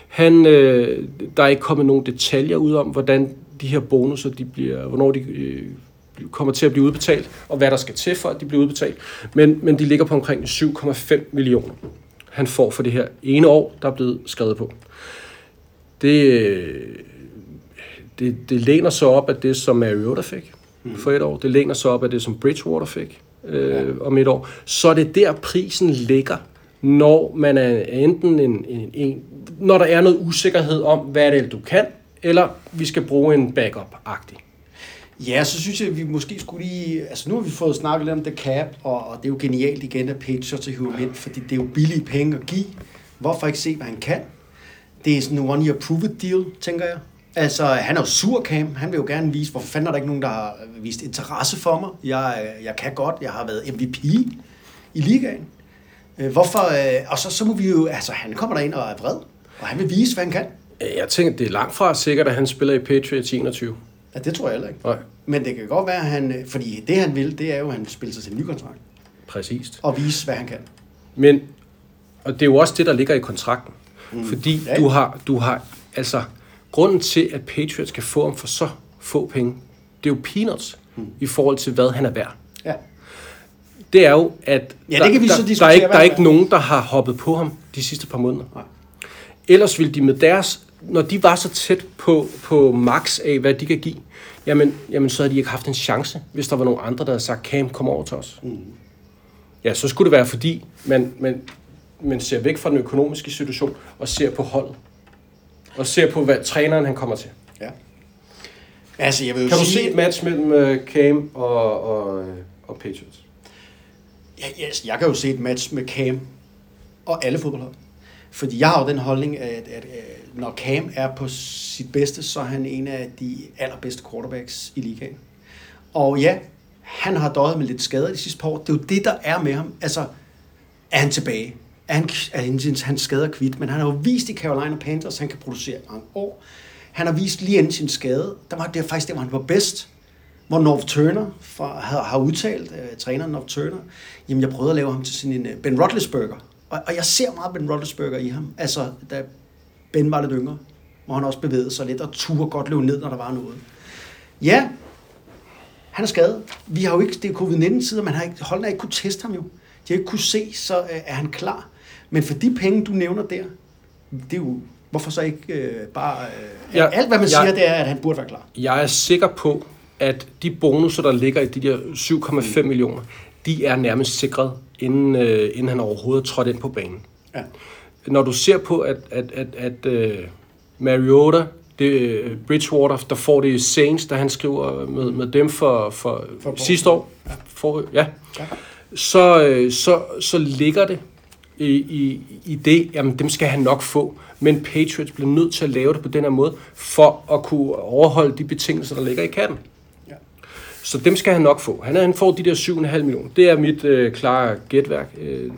Han, øh, der er ikke kommet nogen detaljer ud om, hvordan de her bonusser, de bliver, hvornår de øh, kommer til at blive udbetalt, og hvad der skal til for, at de bliver udbetalt. Men, men de ligger på omkring 7,5 millioner, han får for det her ene år, der er blevet skrevet på. Det, det, det læner sig op af det, som Mariota fik mm. for et år. Det læner sig op af det, som Bridgewater fik øh, ja. om et år. Så er det der, prisen ligger, når man er enten en, en, en, når der er noget usikkerhed om, hvad det er, du kan, eller vi skal bruge en backup-agtig. Ja, så synes jeg, at vi måske skulle lige... Altså, nu har vi fået snakket lidt om The Cap, og, og det er jo genialt igen, at Patriots til ham ind, fordi det er jo billige penge at give. Hvorfor ikke se, hvad han kan? Det er sådan en one-year prove deal, tænker jeg. Altså, han er jo sur, Cam. Han vil jo gerne vise, hvorfor fanden er der ikke nogen, der har vist interesse for mig. Jeg, jeg kan godt. Jeg har været MVP i ligaen. Øh, hvorfor? Øh, og så, så må vi jo... Altså, han kommer derind og er vred, og han vil vise, hvad han kan. Jeg tænker, det er langt fra sikkert, at han spiller i Patriots 21. Ja, det tror jeg heller ikke. Nej, Men det kan godt være, at han... øh, Fordi det, han vil, det er jo, at han vil spille sig til en ny kontrakt. præcist. Og vise, hvad han kan. Men, og det er jo også det, der ligger i kontrakten. Mm. Fordi Ja, du har, du har, altså, grunden til, at Patriots kan få ham for så få penge, det er jo peanuts mm. i forhold til, hvad han er værd. Ja. Det er jo, at Ja, der, det kan vi der, så der, diskutere, er ikke, der er ikke nogen, der har hoppet på ham de sidste par måneder. Nej. Ellers ville de med deres, når de var så tæt på, på max af, hvad de kan give, jamen, jamen så havde de ikke haft en chance, hvis der var nogen andre, der havde sagt, Cam, kom over til os. Mm. Ja, så skulle det være fordi, man, man, man ser væk fra den økonomiske situation, og ser på holdet. Og ser på, hvad træneren han kommer til. Ja. Altså, jeg vil Kan du sige... se et match mellem uh, Cam og, og, øh, og Patriots? Ja, yes, jeg kan jo se et match med Cam og alle fodboldhold. Fordi jeg har jo den holdning, at, at, at når Cam er på sit bedste, så er han en af de allerbedste quarterbacks i ligaen. Og ja, han har døjet med lidt skader de sidste par år. Det er jo det, der er med ham. Altså, er han tilbage? Er han, er han, han skader kvidt? Men han har jo vist i Carolina Panthers, at han kan producere mange år. Han har vist lige inden sin skade, der var det faktisk det, hvor han var bedst hvor North Turner fra, har, har udtalt, uh, træneren North Turner, jamen jeg prøvede at lave ham til sådan en uh, Ben Roethlisberger. Og, og jeg ser meget Ben Roethlisberger i ham. Altså, da Ben var lidt yngre, hvor han også bevægede sig lidt og turde godt løbe ned, når der var noget. Ja, han er skadet. Vi har jo ikke, det er covid-19-tider, man har ikke, holdene har ikke kunne teste ham jo. De har ikke kunne se, så uh, er han klar. Men for de penge, du nævner der, det er jo, hvorfor så ikke uh, bare... Ja, ja, alt, hvad man ja. siger, det er, at han burde være klar. Jeg er sikker på, at de bonusser, der ligger i de der 7,5 Mm. millioner, de er nærmest sikret, inden, øh, inden han overhovedet er trådt ind på banen. Ja. Når du ser på, at, at, at, at uh, Mariota, det, uh, Bridgewater, der får det i Saints, da han skriver med, med dem for, for, For sidste år, ja. For, ja. Ja. Så, øh, så, så ligger det i, i, i det, jamen dem skal han nok få. Men Patriots bliver nødt til at lave det på den her måde, for at kunne overholde de betingelser, der ligger i katten. Ja. Så dem skal han nok få. Han, han får de der 7,5 millioner. Det er mit øh, klare gætværk. Øh,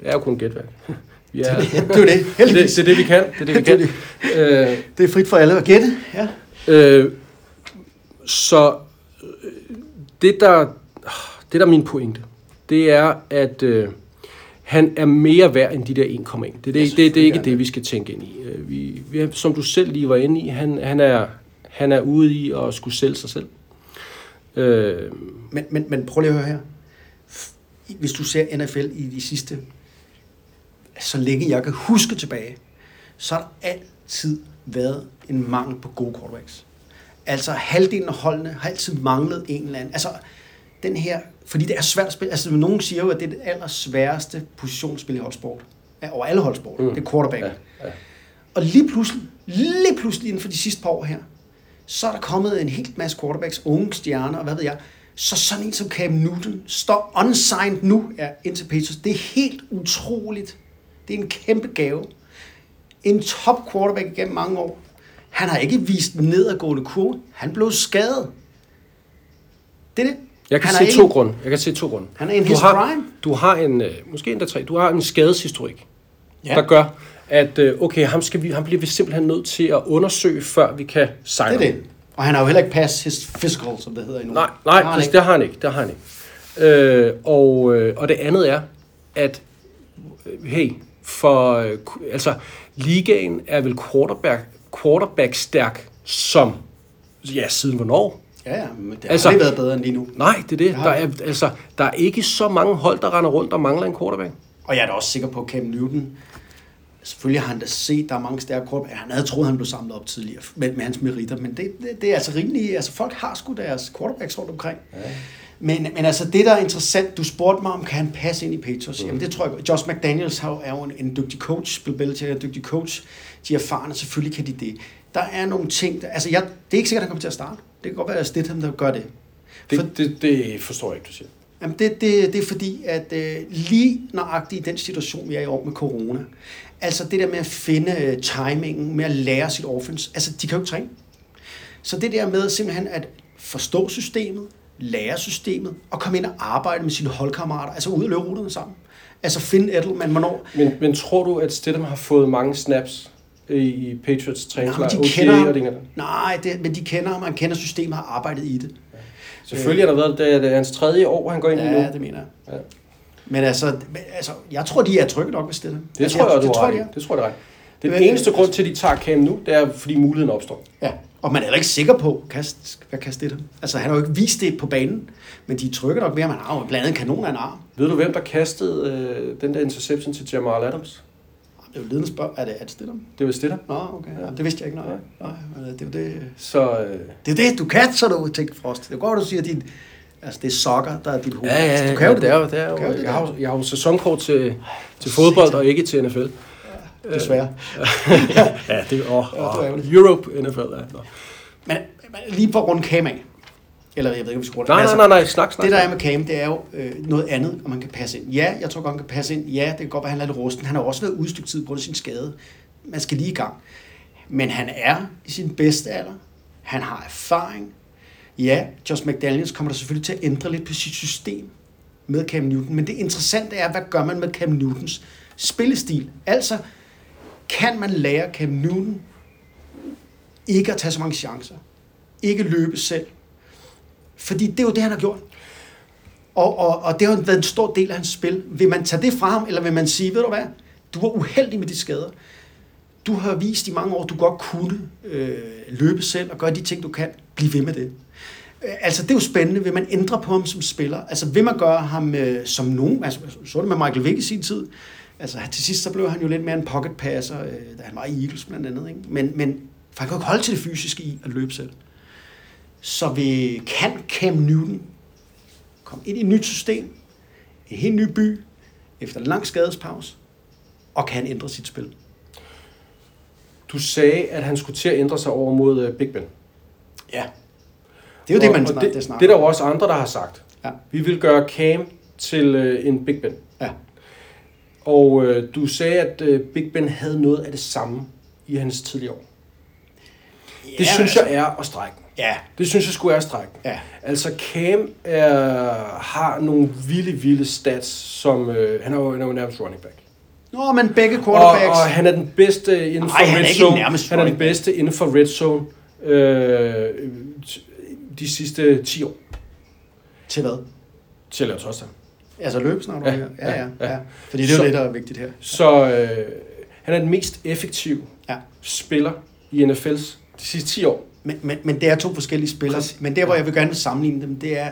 det er jo kun gætværk. Vi er, Det er jo det, det, heldigvis. det er det, vi kan. Det er det, vi Det er kan. Øh, Det er frit for alle at gætte. Ja. Øh, så øh, det der, det der er min pointe, det er, at øh, han er mere værd end de der 1,1. Det, er det, det, det er ikke er det, det. vi skal tænke ind i. Øh, Vi, vi, er- som du selv lige var inde i, han, han, er, han er ude i at skulle sælge sig selv. Øh, Men, men, men prøv lige at høre her. Hvis du ser NFL i de sidste, så længe jeg kan huske tilbage, så har der altid været en mangel på gode quarterbacks. Altså halvdelen af holdene har altid manglet en eller anden. Altså den her, fordi det er svært at spille. Altså nogen siger jo, at det er det allersværeste positionsspil i holdsport. Ja, Over alle holdsport. Mm. Det er quarterback. Ja, Ja, ja. ja. Og lige pludselig, lige pludselig inden for de sidste par år her, så er der kommet en helt masse quarterbacks, unge stjerner, og hvad ved jeg. Så sådan en som Cam Newton står unsigned nu er ind til Patriots. Det er helt utroligt, Det er en kæmpe gave. En top quarterback igennem mange år. Han har ikke vist en nedadgående kurve. Han blev skadet. Det er det. Jeg kan han se er to en- grunde. Jeg kan se to grunde. Han er in du his har, prime. Du har en, øh, måske endda tre, du har en skadeshistorik, Ja. der gør, at øh, okay, ham, skal vi, ham bliver vi simpelthen nødt til at undersøge, før vi kan Det sejle er det. Og han har jo heller ikke passet his physical, som det hedder endnu. Nej, Det nej, har han præcis, ikke. det har han ikke. Det har han ikke. Øh, og, øh, og det andet er, at hey, for øh, altså ligaen er vel quarterback, quarterback stærk som ja, siden hvornår? Ja, ja, men det har Altså- aldrig været bedre end lige nu. Nej, det er det. Der er, altså, der er ikke så mange hold, der render rundt og mangler en quarterback. Og jeg er da også sikker på, at Cam Newton, selvfølgelig har han da set, der er mange stærke quarterback. Han havde troet, han blev samlet op tidligere med, med hans meritter, men det, det, det er altså rimelig, altså folk har sgu deres quarterbacks rundt omkring. Ja. Men, men altså det, der er interessant, du spurgte mig om, kan han passe ind i Patriots? Mm. Jamen det tror jeg, Josh McDaniels er jo en, en dygtig coach, Bill Belichick er en dygtig coach. De erfarne, selvfølgelig kan de det. Der er nogle ting, der, altså jeg, det er ikke sikkert, at han kommer til at starte. Det kan godt være, at Stidham, der gør det. For- Det, det, det forstår jeg ikke, du siger. Jamen det, det, det er fordi, at øh, lige nøjagtigt i den situation, vi er i år med corona, altså det der med at finde øh, timingen, med at lære sit offense, altså de kan jo ikke træne. Så det der med simpelthen at forstå systemet, lære systemet, og komme ind og arbejde med sine holdkammerater, altså ud og løbe ruterne sammen. Altså finde Edelman, hvornår... Men, men tror du, at Stidham har fået mange snaps i, Patriots Nej, træningslejr? de OTA kender ham. og Nej, det, men de kender ham, man kender systemet, har arbejdet i det. Selvfølgelig har der været, det er, det er hans tredje år, han går ind i nu. Ja, det mener jeg. Ja. Men altså, men altså, jeg tror, de er trygge nok ved Stidham. Det altså, tror jeg, du det tror, ret de er. Det tror jeg, det er. Den eneste grund til, at de tager Cam nu, det er, fordi muligheden opstår. Ja, og man er heller ikke sikker på, kast, hvad kan det Altså, han har jo ikke vist det på banen, men de er trygge nok ved, at man har jo blandt andet kanon af en arm. Ved du, hvem der kastede øh, den der interception til Jamal Adams? Det er jo ledende spørg. Er det, er det Stidham? Det var Stidham. Nå, okay. Ja. det vidste jeg ikke. Nej, nej men det er jo det. Så øh, Det er det, du kan, så du tænker, Frost. Det er godt, du siger, din, altså, det er sokker, der er dit hoved. ja, ja, ja, du kan jo det er det er jo, jo det jeg, har, der. jeg har jo sæsonkort til, til fodbold og ikke til NFL. Desværre. Ja, det er åh, Ja, det er. Europe, NFL. Ja. Nå. Men, men lige for at runde Cam af. Eller jeg ved ikke, om vi skal runde Nej, nej, nej, nej, snak, snak. Det der er med Cam, det er jo øh, noget andet, og man kan passe ind. Ja, jeg tror godt, han kan passe ind. Ja, det kan godt være, han er lidt rusten. Han har også været ude et stykke tid på grund af sin skade. Man skal lige i gang. Men han er i sin bedste alder. Han har erfaring. Ja, Josh McDaniels kommer der selvfølgelig til at ændre lidt på sit system med Cam Newton. Men det interessante er, hvad gør man med Cam Newtons spillestil? Altså, kan man lære Cam Newton ikke at tage så mange chancer? Ikke løbe selv? Fordi det er jo det, han har gjort. Og, og, og det har været en stor del af hans spil. Vil man tage det fra ham, eller vil man sige, ved du hvad, du var uheldig med de skader. Du har vist i mange år, du godt kunne øh, løbe selv og gøre de ting, du kan. Bliv ved med det. Øh, altså, det er jo spændende. Vil man ændre på ham som spiller? Altså, vil man gøre ham øh, som nogen? Altså, så det med Michael Vick i sin tid. Altså, til sidst så blev han jo lidt mere en pocket passer, øh, da han var i Eagles blandt andet. Ikke? Men, men for han jo ikke holde til det fysiske i at løbe selv. Så vi kan Cam Newton komme ind i et nyt system, en helt ny by, efter en lang skadespause, og kan ændre sit spil. Du sagde, at han skulle til at ændre sig over mod uh, Big Ben. Ja. Det er jo det, man snart, det, det, snakker det er der jo også andre, der har sagt. Ja. Vi vil gøre Cam til uh, en Big Ben. Og uh, du sagde, at uh, Big Ben havde noget af det samme i hans tidligere år. Det Ja, synes altså- jeg er at strække. Ja. Det synes jeg skulle er at strække. den. Ja. Altså Cam er, har nogle vilde, vilde stats, som øh, han er jo, han er jo nærmest running back. Nå, men begge Og, quarterbacks... og han er den bedste inden for han red zone. nærmest Han er den bedste inden for red zone øh, de sidste 10 år Til hvad? til at lave touchdown. Altså løb snart? Ja, Ja, ja, ja, ja, ja. Fordi det er jo det, der er vigtigt her. Så øh, han er den mest effektive Ja. spiller i NFL's de sidste 10 år. Men, men, men det er to forskellige spillere. Præcis. Men der, hvor jeg vil gerne sammenligne dem, det er,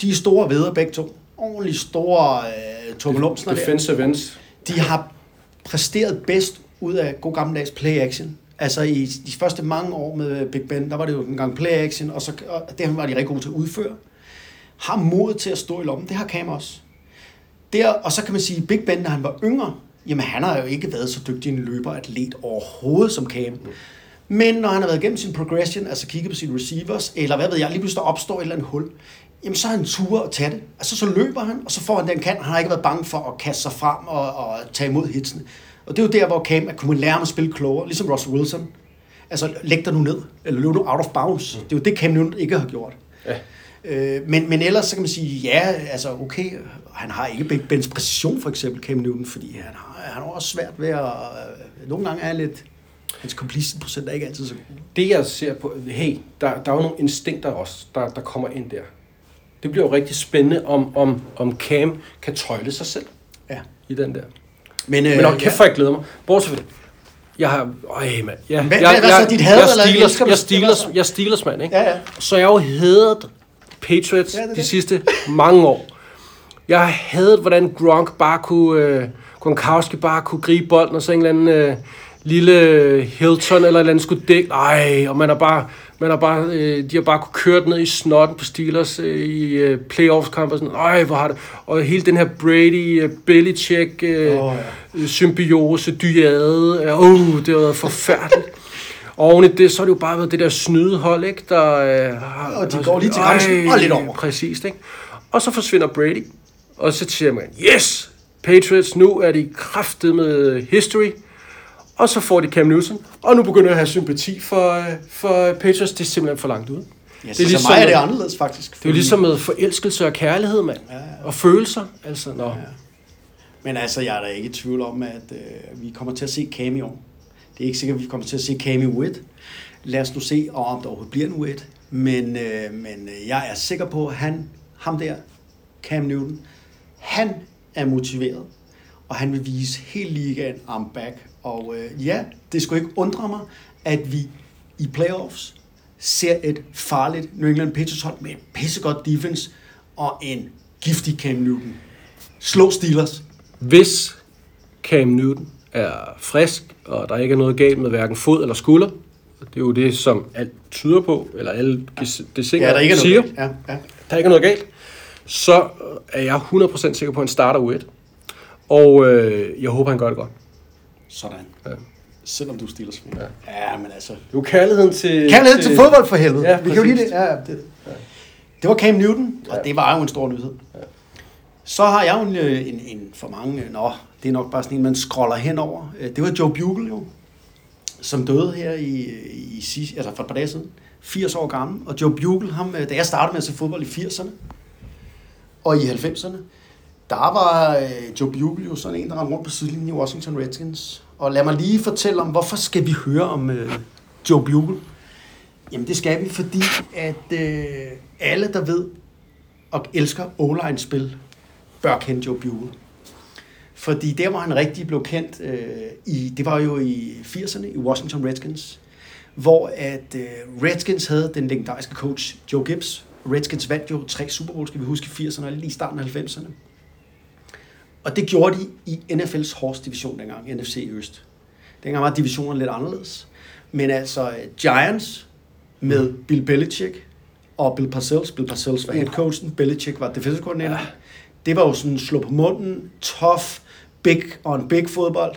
de er store ved begge to. Ordentligt store øh, tummelumsner der. Defensive ends. De har præsteret bedst ud af god gammeldags play action. Altså i de første mange år med Big Ben, der var det jo en gang play action, og, så, og det var de rigtig gode til at udføre. Har mod til at stå i lommen, det har Cam også. Der, og så kan man sige, Big Ben, når han var yngre, jamen han har jo ikke været så dygtig en løber atlet overhovedet som Cam. Men når han har været igennem sin progression, altså kigget på sine receivers, eller hvad ved jeg, lige pludselig der opstår et eller andet hul, jamen så er han tur at tage det. Altså så løber han, og så får han den kant. Han har ikke været bange for at kaste sig frem og, og tage imod hitsene. Og det er jo der, hvor Cam, at kunne lære ham at spille klogere, ligesom Russell Wilson. Altså læg dig nu ned, eller løb nu out of bounds. Det er jo det, Cam Newton ikke har gjort. Ja. Øh, men, men ellers så kan man sige, ja, altså okay, han har ikke Ben- Bens præcision for eksempel, Cam Newton, fordi han har, han har også svært ved at, øh, nogle gange er lidt, hans completion procent er ikke altid så god. Det jeg ser på, hey, der, der er jo nogle instinkter også, der, der kommer ind der. Det bliver jo rigtig spændende, om, om, om Cam kan tøjle sig selv Ja. i den der. Men, øh, Men hold kæft, for jeg glæder mig. Bortset fra det. Jeg har... Øj, mand. Ja, Hvad- jeg, hvad er så jeg, dit had, jeg, eller Steelers, elsker du jeg, Steelers? Steelers, jeg Steelers, mand, ikke? Ja, ja. Så jeg har jo hadet Patriots Ja, det er de sidste mange år. Jeg har hadet, hvordan Gronk bare kunne... Øh, Gronkowski bare kunne gribe bolden, og så en eller anden øh, lille Hilton eller et eller andet skulle dække. Ej, og man har bare... Man har bare, øh, de har bare kunne køre den ned i snotten på Steelers øh, i øh, playoffs-kampe og sådan. Ej, hvor har det... Og hele den her Brady, øh, Belichick, øh, oh, ja. symbiose, dyade. Øh, det har været forfærdeligt. Og oven i det, så har det jo bare været det der snydehold, ikke? Der, øh, har, Og de går lige til grænsen og lidt over. Præcis, ikke? Og så forsvinder Brady. Og så siger man, yes, Patriots, nu er de kraftet med history. Og så får de Cam Newton. Og nu begynder jeg at have sympati for, øh, for Patriots. Det er simpelthen for langt ude. Ja, det er ligesom, mig er det anderledes faktisk. det er jo ligesom med forelskelse og kærlighed, mand. Ja, ja. Og følelser. Altså, nå. Ja. Men altså, jeg er da ikke i tvivl om, at øh, vi kommer til at se Cam i år. Det er ikke sikkert, at vi kommer til at se Cam Witt. Lad os nu se, om der overhovedet bliver en Witt. Men, øh, men øh, jeg er sikker på, at han, ham der, Cam Newton, han er motiveret. Og han vil vise helt ligaen I'm back. Og øh, ja, det skulle ikke undre mig, at vi i playoffs ser et farligt New England Patriots hold med et pissegodt defense og en giftig Cam Newton. Slå Steelers. Hvis Cam Newton er frisk, og der ikke er noget galt med hverken fod eller skulder, det er jo det, som alt tyder på, eller alle det Ja, der ikke er siger, noget. Ja, ja. der ikke er noget galt, så er jeg 100% sikker på, at han starter u Og øh, jeg håber, han gør det godt. Sådan. Ja. Selvom du er Steelers fan. Ja. ja, men altså... Det er jo kærligheden til... Til fodbold for helvede. Ja, Vi kan jo lide præcis. det. Ja, ja, det. det var Cam Newton, og det var jo en stor nyhed. Så har jeg jo en, øh, en, en for mange... øh, Nå, det er nok bare sådan en, man scroller henover. Øh, det var Joe Bugle jo, som døde her i, i, i altså for et par dage siden. 80 år gammel. Og Joe Bugle, ham, øh, da jeg startede med at se fodbold i 80'erne, og i 90'erne, der var øh, Joe Bugle jo sådan en, der rendte rundt på sidelinjen i Washington Redskins. Og lad mig lige fortælle om, hvorfor skal vi høre om øh, Joe Bugle? Jamen det skal vi, fordi at øh, alle, der ved og elsker o spil bør kende Joe Bugle. Fordi der, hvor han rigtig blev kendt, øh, i, det var jo i 80'erne i Washington Redskins, hvor at øh, Redskins havde den legendariske coach Joe Gibbs. Redskins vandt jo tre Super Bowl, skal vi huske, i 80'erne og lige i starten af 90'erne. Og det gjorde de i NFL's Horse division dengang, NFC Øst. Dengang var divisionen lidt anderledes. Men altså Giants med Bill Belichick og Bill Parcells. Bill Parcells var head coachen, Belichick var defensive coordinator. Det var jo sådan slå på munden, tough, big og en big fodbold.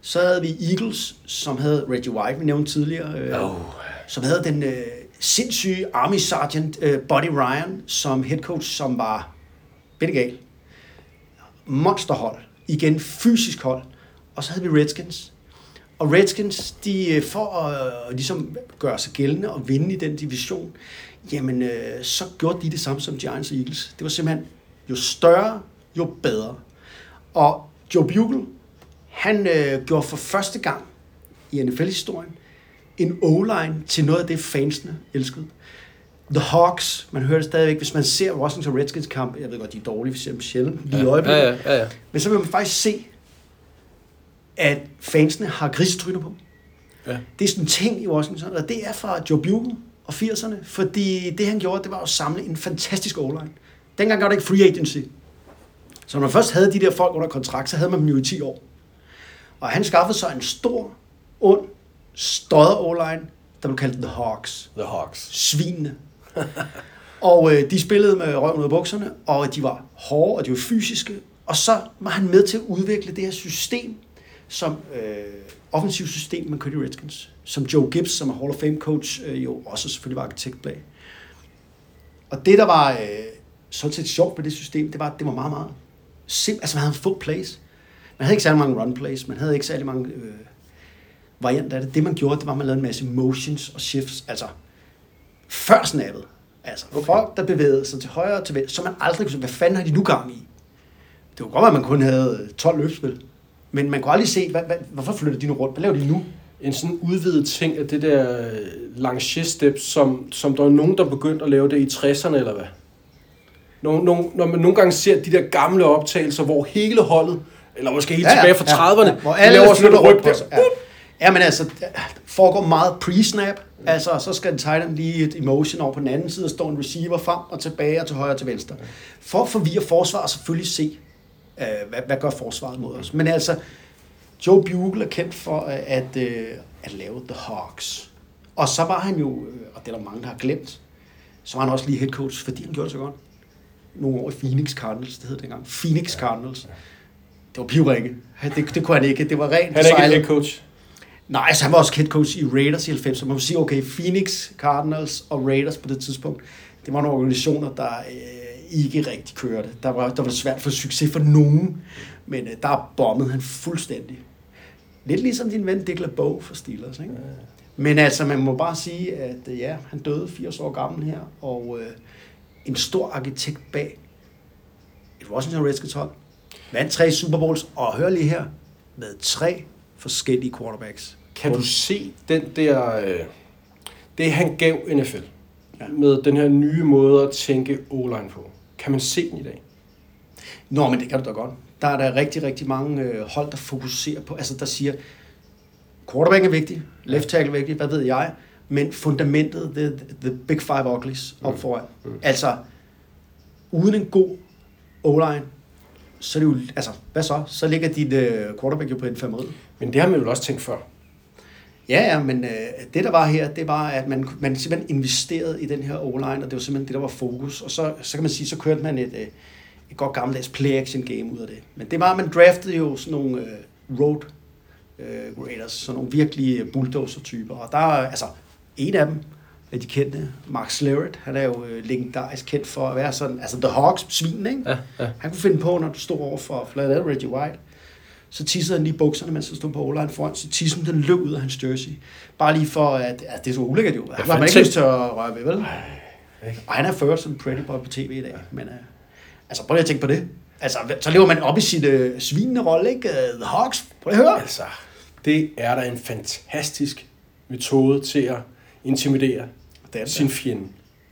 Så havde vi Eagles, som havde Reggie White, vi nævnte tidligere, øh, Oh. som havde den øh, sindssyge Army Sergeant øh, Buddy Ryan som head coach, som var bittegal. Monsterhold. Igen fysisk hold. Og så havde vi Redskins. Og Redskins, de øh, for at øh, ligesom gøre sig gældende og vinde i den division, jamen øh, så gjorde de det samme som Giants og Eagles. Det var simpelthen, jo større, jo bedre. Og Joe Bugle, han øh, gjorde for første gang i NFL-historien en O-line til noget af det, fansene elskede. The Hawks, man hører det stadigvæk, hvis man ser Washington Redskins kamp, jeg ved godt, de er dårlige, vi ser dem sjældent lige i Ja, øjeblikket, ja, ja, ja. men så vil man faktisk se, at fansene har grisetryner på. Ja. Det er sådan en ting i Washington, og det er fra Joe Bugle og 80'erne, fordi det han gjorde, det var at samle en fantastisk O-line. Dengang var det ikke free agency. Så når man først havde de der folk under kontrakt, så havde man dem jo i 10 år. Og han skaffede sig en stor, ond, stodder O-line, der blev kaldt The Hawks The Hawks. svinene. og øh, de spillede med røven ud af bukserne, og de var hårde, og de var fysiske. Og så var han med til at udvikle det her system, som øh, offensivt system, kørte i Redskins. Som Joe Gibbs, som er Hall of Fame coach, øh, jo også selvfølgelig var arkitekt bag. Og det, der var øh, sådan set sjovt med det system, det var, at det var meget, meget simpelt. Altså, man havde få plays. Man havde ikke særlig mange run plays. Man havde ikke særlig mange øh, varianter af det. Det, man gjorde, det var, at man lavede en masse motions og shifts. Altså, før snappet. Altså, okay. folk, der bevægede sig til højre og til venstre, så man aldrig kunne se, hvad fanden har de nu gang i? Det var godt, at man kun havde 12 løbspil. Men man kunne aldrig se, hvad, hvad, hvorfor flytter de nu rundt? Hvad laver de nu? En sådan udvidet ting af det der lancier step, som, som der er nogen, der begyndte at lave det i 60'erne, eller hvad? Nogle, nogle, når man nogle gange ser de der gamle optagelser, hvor hele holdet, eller måske helt ja, tilbage fra 30'erne, hvor de alle laver sådan et ryg på sig. Ja. ja, men altså, det foregår meget pre-snap. Altså, så skal en tight end lige et emotion over på den anden side, og står en receiver frem og tilbage og til højre og til venstre. For at forvirre forsvaret selvfølgelig se, øh, hvad, hvad gør forsvaret mod os. Men altså, Joe Bugle er kendt for øh, at, øh, at lave The Hawks. Og så var han jo, øh, og det er der mange, der har glemt, så var han også lige head coach, fordi han gjorde det så godt. Nogle år i Phoenix Cardinals, det hed dengang. Phoenix Cardinals. Det var pivringe. Det, det kunne han ikke. Det var rent Han er ikke head coach. Nej, så han var også head coach i Raiders i 90, så man må sige, okay, Phoenix, Cardinals og Raiders på det tidspunkt, det var nogle organisationer, der øh, ikke rigtig kørte. Der var, der var svært for succes for nogen, men øh, der bombede han fuldstændig. Lidt ligesom din ven Dick LeBeau for Steelers, ikke? Men altså, man må bare sige, at øh, ja, han døde 80 år gammel her, og øh, en stor arkitekt bag et Washington Redskins hold, vandt tre Super Bowls, og hør lige her, med tre forskellige quarterbacks. Kan du se den der... Øh, det han gav NFL ja. med den her nye måde at tænke O-line på. Kan man se den i dag? Nå, men det kan du da godt. Der er der rigtig, rigtig mange øh, hold, der fokuserer på, altså der siger, quarterback er vigtig, left tackle er vigtig, hvad ved jeg, men fundamentet, the, the big five uglies op Mm. foran. Altså, uden en god O-line, så er det jo, altså, hvad så? Så ligger dit øh, quarterback jo på infirmeriet. Men det har man jo også tænkt før. Ja, ja, men øh, det der var her, det var, at man, man simpelthen investerede i den her O-line, og det var simpelthen det, der var fokus. Og så, så kan man sige, så kørte man et, øh, et godt gammeldags play-action game ud af det. Men det var, at man draftede jo sådan nogle øh, road øh, graders, sådan nogle virkelige bulldozer-typer. Og der er altså en af dem, af de kendte, Mark Slerett, han er jo øh, legendarisk kendt for at være sådan, altså The Hawks, svin, ikke? Ja, ja. Han kunne finde på, når du stod over for blandt andet Reggie White, så tissede han lige bukserne, mens han stod på O-line foran, så tissen den løb ud af hans jersey. Bare lige for, at, at det er så ulækkert jo. Han har man ikke lyst til at røre ved, vel? Og han er først som Pretty Boy på tv i dag. Men uh, altså, prøv lige at tænke på det. Altså, så lever man op i sit uh, svinende rolle, ikke? Uh, The Hawks, prøv at høre. Altså, det er da en fantastisk metode til at intimidere Det er det. sin fjende.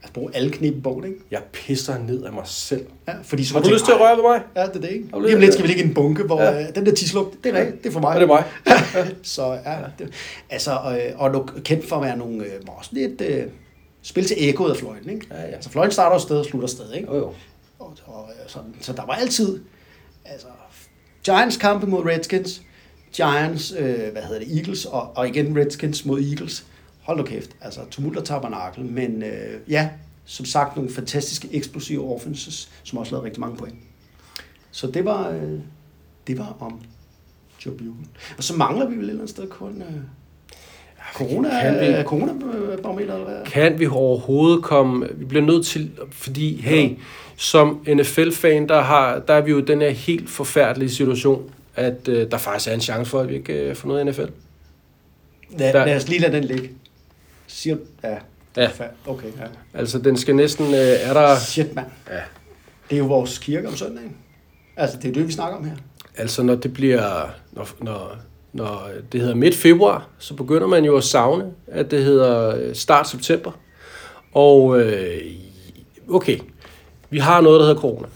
Altså, bruge alle knep i bogen, ikke? Jeg pisser ned af mig selv. Ja, fordi så Har du tænker, lyst til at røre ved mig? Ja, det er det, ikke? Lige om lidt skal vi ligge i en bunke, hvor Ja. ja. uh, den der tisluk, det er rigtigt, det er for mig. Og det er mig. så ja, det, altså, øh, og du er kendt for at være nogle, øh, også lidt øh, spil til ekkoet af fløjten, ikke? Ja, ja. Altså fløjten starter et sted og slutter et sted, ikke? Jo, jo. Og, og, øh, sådan, så der var altid, altså, Giants kampe mod Redskins, Giants, øh, hvad hedder det, Eagles, og, og igen Redskins mod Eagles. Hold nu kæft, altså tumult og tabernakel, men øh, ja, som sagt nogle fantastiske eksplosive offenses, som også lavede rigtig mange point. Så det var, øh, det var om Joe Bugle. Og så mangler vi vel et eller andet sted kun øh, corona, Kan vi- øh, coronabarometer, eller hvad? Kan vi overhovedet komme... Vi bliver nødt til... Fordi, hey, som NFL-fan, der, har, der er vi jo i den her helt forfærdelige situation, at øh, der faktisk er en chance for, at vi ikke øh, får noget i NFL. Lad, Der- lad os lige lade den ligge. Siger, ja. Ja. Okay, ja. Altså, den skal næsten... Øh, er der... Shit, mand. Ja. Det er jo vores kirke om søndagen. Altså, det er det, vi snakker om her. Altså, når det bliver... Når, når, når det hedder midt februar, så begynder man jo at savne, at det hedder øh, start september. Og øh, okay, vi har noget, der hedder corona.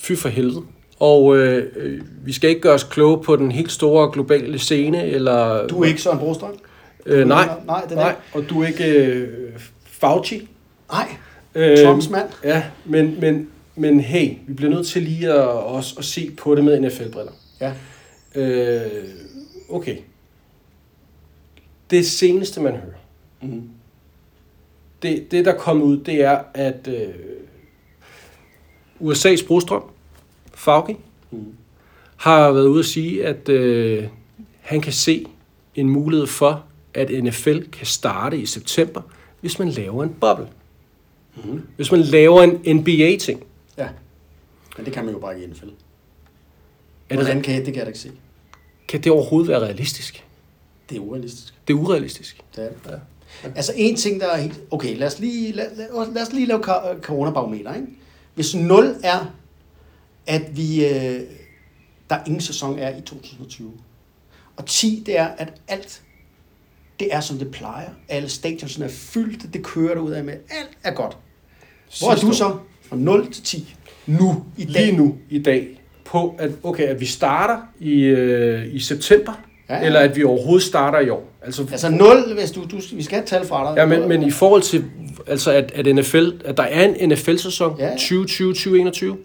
Fy for helvede. Og øh, øh, vi skal ikke gøre os kloge på den helt store globale scene, eller... Du er ikke Søren Brostrøm? Øh, nej, Nej, er nej, og du er ikke øh, Fauci. Nej, Øh, Trumps mand. Ja, men, men, men hey, vi bliver nødt til lige at, også at se på det med NFL-briller. Ja. Øh, okay. Det seneste, man hører, Mm. det, det der er kommet ud, det er, at øh, USA's brostrøm, Fauci, Mm. har været ude at sige, at øh, han kan se en mulighed for, at NFL kan starte i september, hvis man laver en boble. Mm-hmm. Hvis man laver en NBA-ting, Ja. Men det kan man jo bare ikke i NFL. er det, Hvordan kan jeg, det kan jeg da ikke se. kan det overhovedet være realistisk? Det er urealistisk. Det er urealistisk. Det er det. Ja. Altså en ting, der er helt... Okay, lad os lige, lad, lad, lad os lige lave coronabarometer, ikke? Hvis 0 er, at vi... Øh, der ingen sæson er i 2020. Og 10, det er, at alt det er, som det plejer. Alle stadionsene er fyldt, det kører ud af med. Alt er godt. Hvor er du så? Fra 0 til 10. Nu, i dag. Lige nu, i dag, på at, okay, at vi starter i, øh, i september, ja. ja. eller at vi overhovedet starter i år. Altså, Altså 0, hvis du, du vi skal have tal fra dig. ja, men, men i forhold til, altså at, at, NFL, at der er en NFL-sæson Ja, ja. 2020-2021,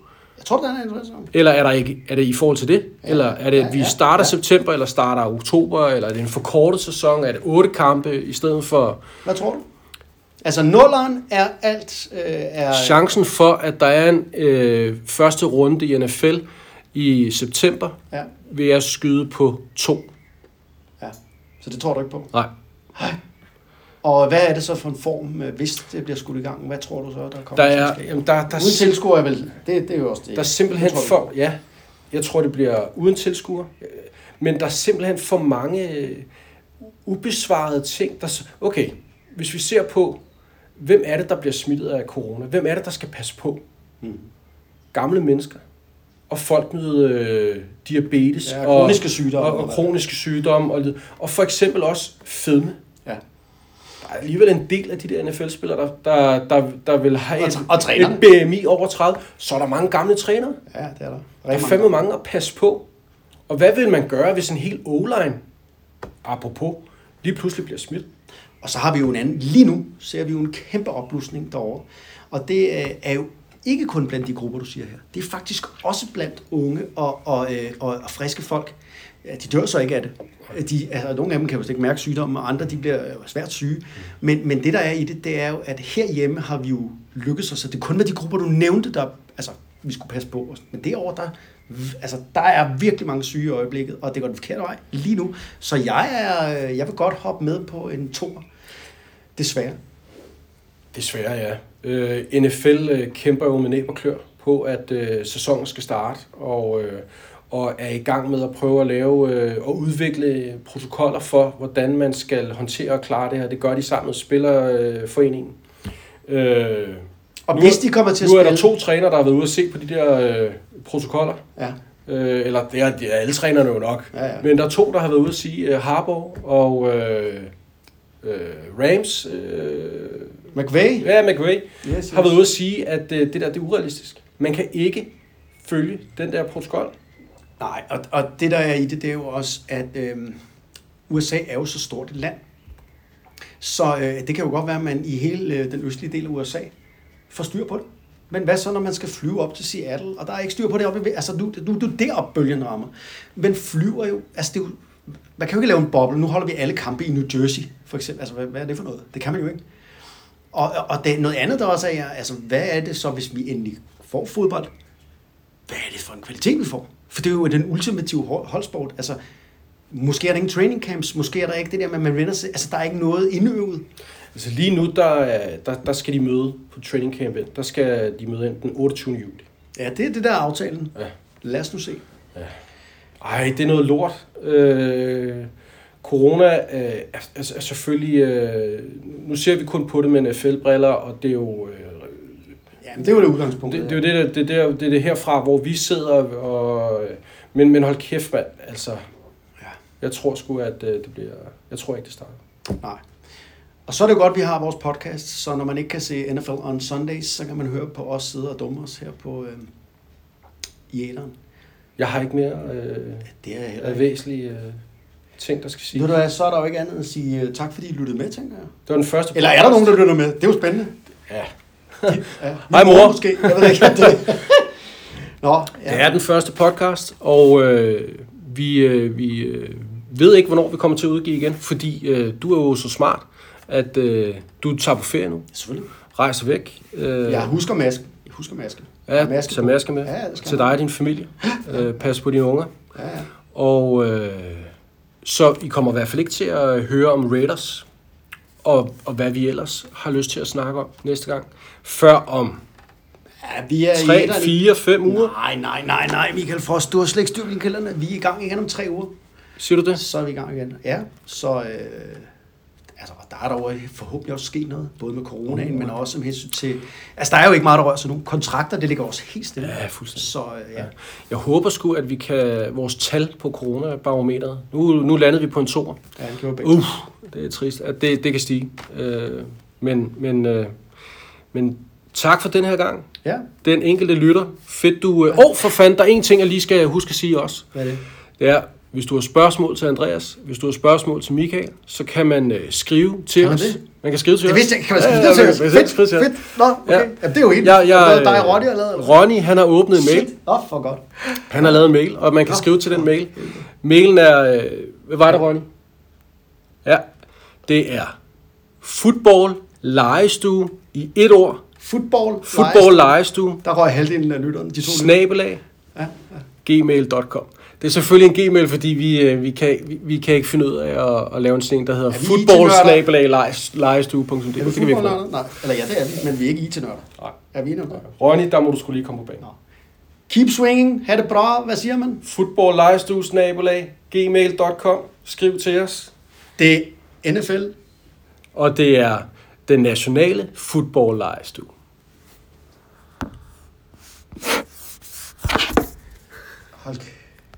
Tror, der er en interessant. eller er, der ikke, er det i forhold til det? Ja, eller er det, at vi ja, starter ja. september, eller starter oktober, eller er det en forkortet sæson? Er det otte kampe i stedet for Hvad tror du? Altså nulleren er alt... Øh, er, chancen for, at der er en øh, første runde i NFL i september, Ja, vil jeg skyde på to. ja. Så det tror du ikke på? Nej. Og hvad er det så for en form, øh, hvis det bliver skudt i gang? Hvad tror du så, der kommer Der er, jamen, der, der, Uden tilskuer er vel... Det, det er jo også det. Der er simpelthen tror for, ja, jeg tror det bliver uden tilskuer, men der er simpelthen for mange øh, ubesvarede ting. Der, okay, hvis vi ser på, hvem er det, der bliver smittet af corona? Hvem er det, der skal passe på? Mm. Gamle mennesker og folk med øh, diabetes Ja, og, kroniske sygdomme. og, og kroniske sygdomme og, og for eksempel også fedme. Alligevel en del af de der NFL-spillere, der, der, der, der vil have et, og et BMI over 30. Så er der mange gamle trænere. Ja, det er der. Der er fandme mange at passe på. Og hvad vil man gøre, hvis en hel O-line, apropos, lige pludselig bliver smidt? Og så har vi jo en anden. Lige nu ser vi jo en kæmpe opblusning derovre. Og det øh, er jo ikke kun blandt de grupper, du siger her. Det er faktisk også blandt unge og, og, øh, og, og friske folk. Ja, de dør så ikke af det. De, altså, nogle af dem kan jo slet ikke mærke sygdommen, og andre de bliver øh, svært syge. Men, men det, der er i det, det er jo, at herhjemme har vi jo lykkes os, så det er kun med de grupper, du nævnte, der altså, vi skulle passe på. Men derovre, der, altså, der er virkelig mange syge i øjeblikket, og det går den forkerte vej lige nu. Så jeg, er, øh, jeg vil godt hoppe med på en tor. Desværre. Desværre, ja. Øh, NFL øh, kæmper jo med næb og klør på, at øh, sæsonen skal starte, og, øh, og er i gang med at prøve at lave øh, og udvikle protokoller for, hvordan man skal håndtere og klare det her. Det gør de sammen med Spillerforeningen. Øh, Og nu, hvis de kommer til at nu er spille... der to trænere, der har været ude at se på de der øh, protokoller. Ja, Øh, eller det er, det er alle trænerne jo nok. Ja, ja. Men der er to, der har været ude at sige, uh, Harbour og øh, øh, Rams, øh, McVay. ja, McVay, Yes, yes. har været ude at sige, at øh, det der det er urealistisk. Man kan ikke følge den der protokol. Nej, og, og det der er i det, det er jo også, at øh, USA er jo så stort et land. Så øh, det kan jo godt være, at man i hele øh, den østlige del af USA får styr på det. Men hvad så, når man skal flyve op til Seattle, og der er ikke styr på det oppe i, altså nu, nu, nu er det bølgen rammer. Men flyver jo, altså det er jo, man kan jo ikke lave en boble. Nu holder vi alle kampe i New Jersey, for eksempel. Altså, hvad, hvad er det for noget? Det kan man jo ikke. Og, og det noget andet, der også er, altså, hvad er det så, hvis vi endelig får fodbold? Hvad er det for en kvalitet, vi får? For det er jo den ultimative hold- holdsport. Altså, måske er der ingen training camps, måske er der ikke det der med, at man vender sig. Altså, der er ikke noget indøvet. Altså lige nu, der, er- der, der skal de møde på training camp. Der skal de møde ind den 28. juli. Ja, det er det der er aftalen. Ja. Lad os nu se. Ej, det er noget lort. Øh, corona øh, er, er, er selvfølgelig... Øh, nu ser vi kun på det med NFL-briller, og det er jo... Øh, Ja, men det er jo det udgangspunkt. det, det, er det, der, det, der, det er det herfra, hvor vi sidder og... Men, men hold kæft, mand. Altså, Ja. jeg tror sgu, at øh, det bliver... Jeg tror ikke, det starter. Nej. Og så er det godt, at vi har vores podcast, så når man ikke kan se NFL on Sundays, så kan man høre på os sidde og dumme os her på øh, i æderen. Jeg har ikke mere øh, Det er heller af ikke. væsentlige øh, ting, der skal sige. Ved du hvad, så er der jo ikke andet end at sige øh, tak, fordi I lyttede med, tænker jeg. Det var den første Eller er der nogen, der lytter med? Det er jo spændende. Ja. Ja. Hej, mor. Måske. Jeg ved ikke, det... Nå, ja. Det er den første podcast, og øh, vi, øh, vi øh, ved ikke, hvornår vi kommer til at udgive igen, fordi øh, du er jo så smart, at øh, du tager på ferie nu, Selvfølgelig. rejser væk. Øh, Jeg husker masken. Jeg husker masken. ja, maske på. maske med Ja, til dig og din familie. Øh, pas på dine unger. Ja, ja. Og øh, så I kommer i hvert fald ikke til at høre om Raiders og, og hvad vi ellers har lyst til at snakke om næste gang. Før om Ja, vi er i 3, et af de- 4, 5 uger. Nej, nej, nej, nej, Michael Frost, du har slet ikke styr på din kalender. Vi er i gang igen om tre uger. Siger du det? Så er vi i gang igen. Ja, så øh, altså, der er jo forhåbentlig også sket noget, både med coronaen, men også med hensyn til... Altså, der er jo ikke meget, der rører sig nu. Kontrakter, det ligger også helt stille. Ja, fuldstændig. Så øh, ja. Jeg håber sgu, at vi kan... Vores tal på coronabarometeret... Nu, nu landede vi på en toer. ja det gjorde begge. Uff, det er trist, at det, det kan stige. Øh, men, men, øh, men tak for den her gang. Ja, Den enkelte lytter. Fedt, du... Åh, oh, for fanden, der er en ting, jeg lige skal huske at sige også. hvad er det? Det er, hvis du har spørgsmål til Andreas, hvis du har spørgsmål til Michael, så kan man øh, skrive til Kan man os. det? Man kan skrive til Det os. vidste jeg. Kan man skrive Ja, det til ja, os? Fedt, fedt. Nå, okay. Ja. Ja. Jamen, det er jo helt... Det er dig og Ronny har lavet. Ronny, han har åbnet en mail. Shit. Åh, for godt. Han har lavet en mail, og man kan Nå. skrive til den mail. Mailen er... Øh, hvad var det, Ronny? Ja, det er football legestue i et ord. Football. Football live. legestue, Der røg halvdelen af lytterne. De to snabelag, Ja, ja. gmail.com. Det er selvfølgelig en gmail, fordi vi, øh, vi, kan, vi, vi kan ikke finde ud af at, at lave en ting, der hedder Er vi football IT-nørder? snabelag legestue.dk. Er Det du kan vi ikke? Nej, eller ja, det er vi, men vi er ikke IT-nørder. Nej. Er vi enige Ronny, der må du skulle lige komme på banen. Keep swinging. Ha' det bra. Hvad siger man? Football legestue snabelag gmail.com. Skriv til os. Det er NFL. Og det er den nationale football legestue. Hold kæft.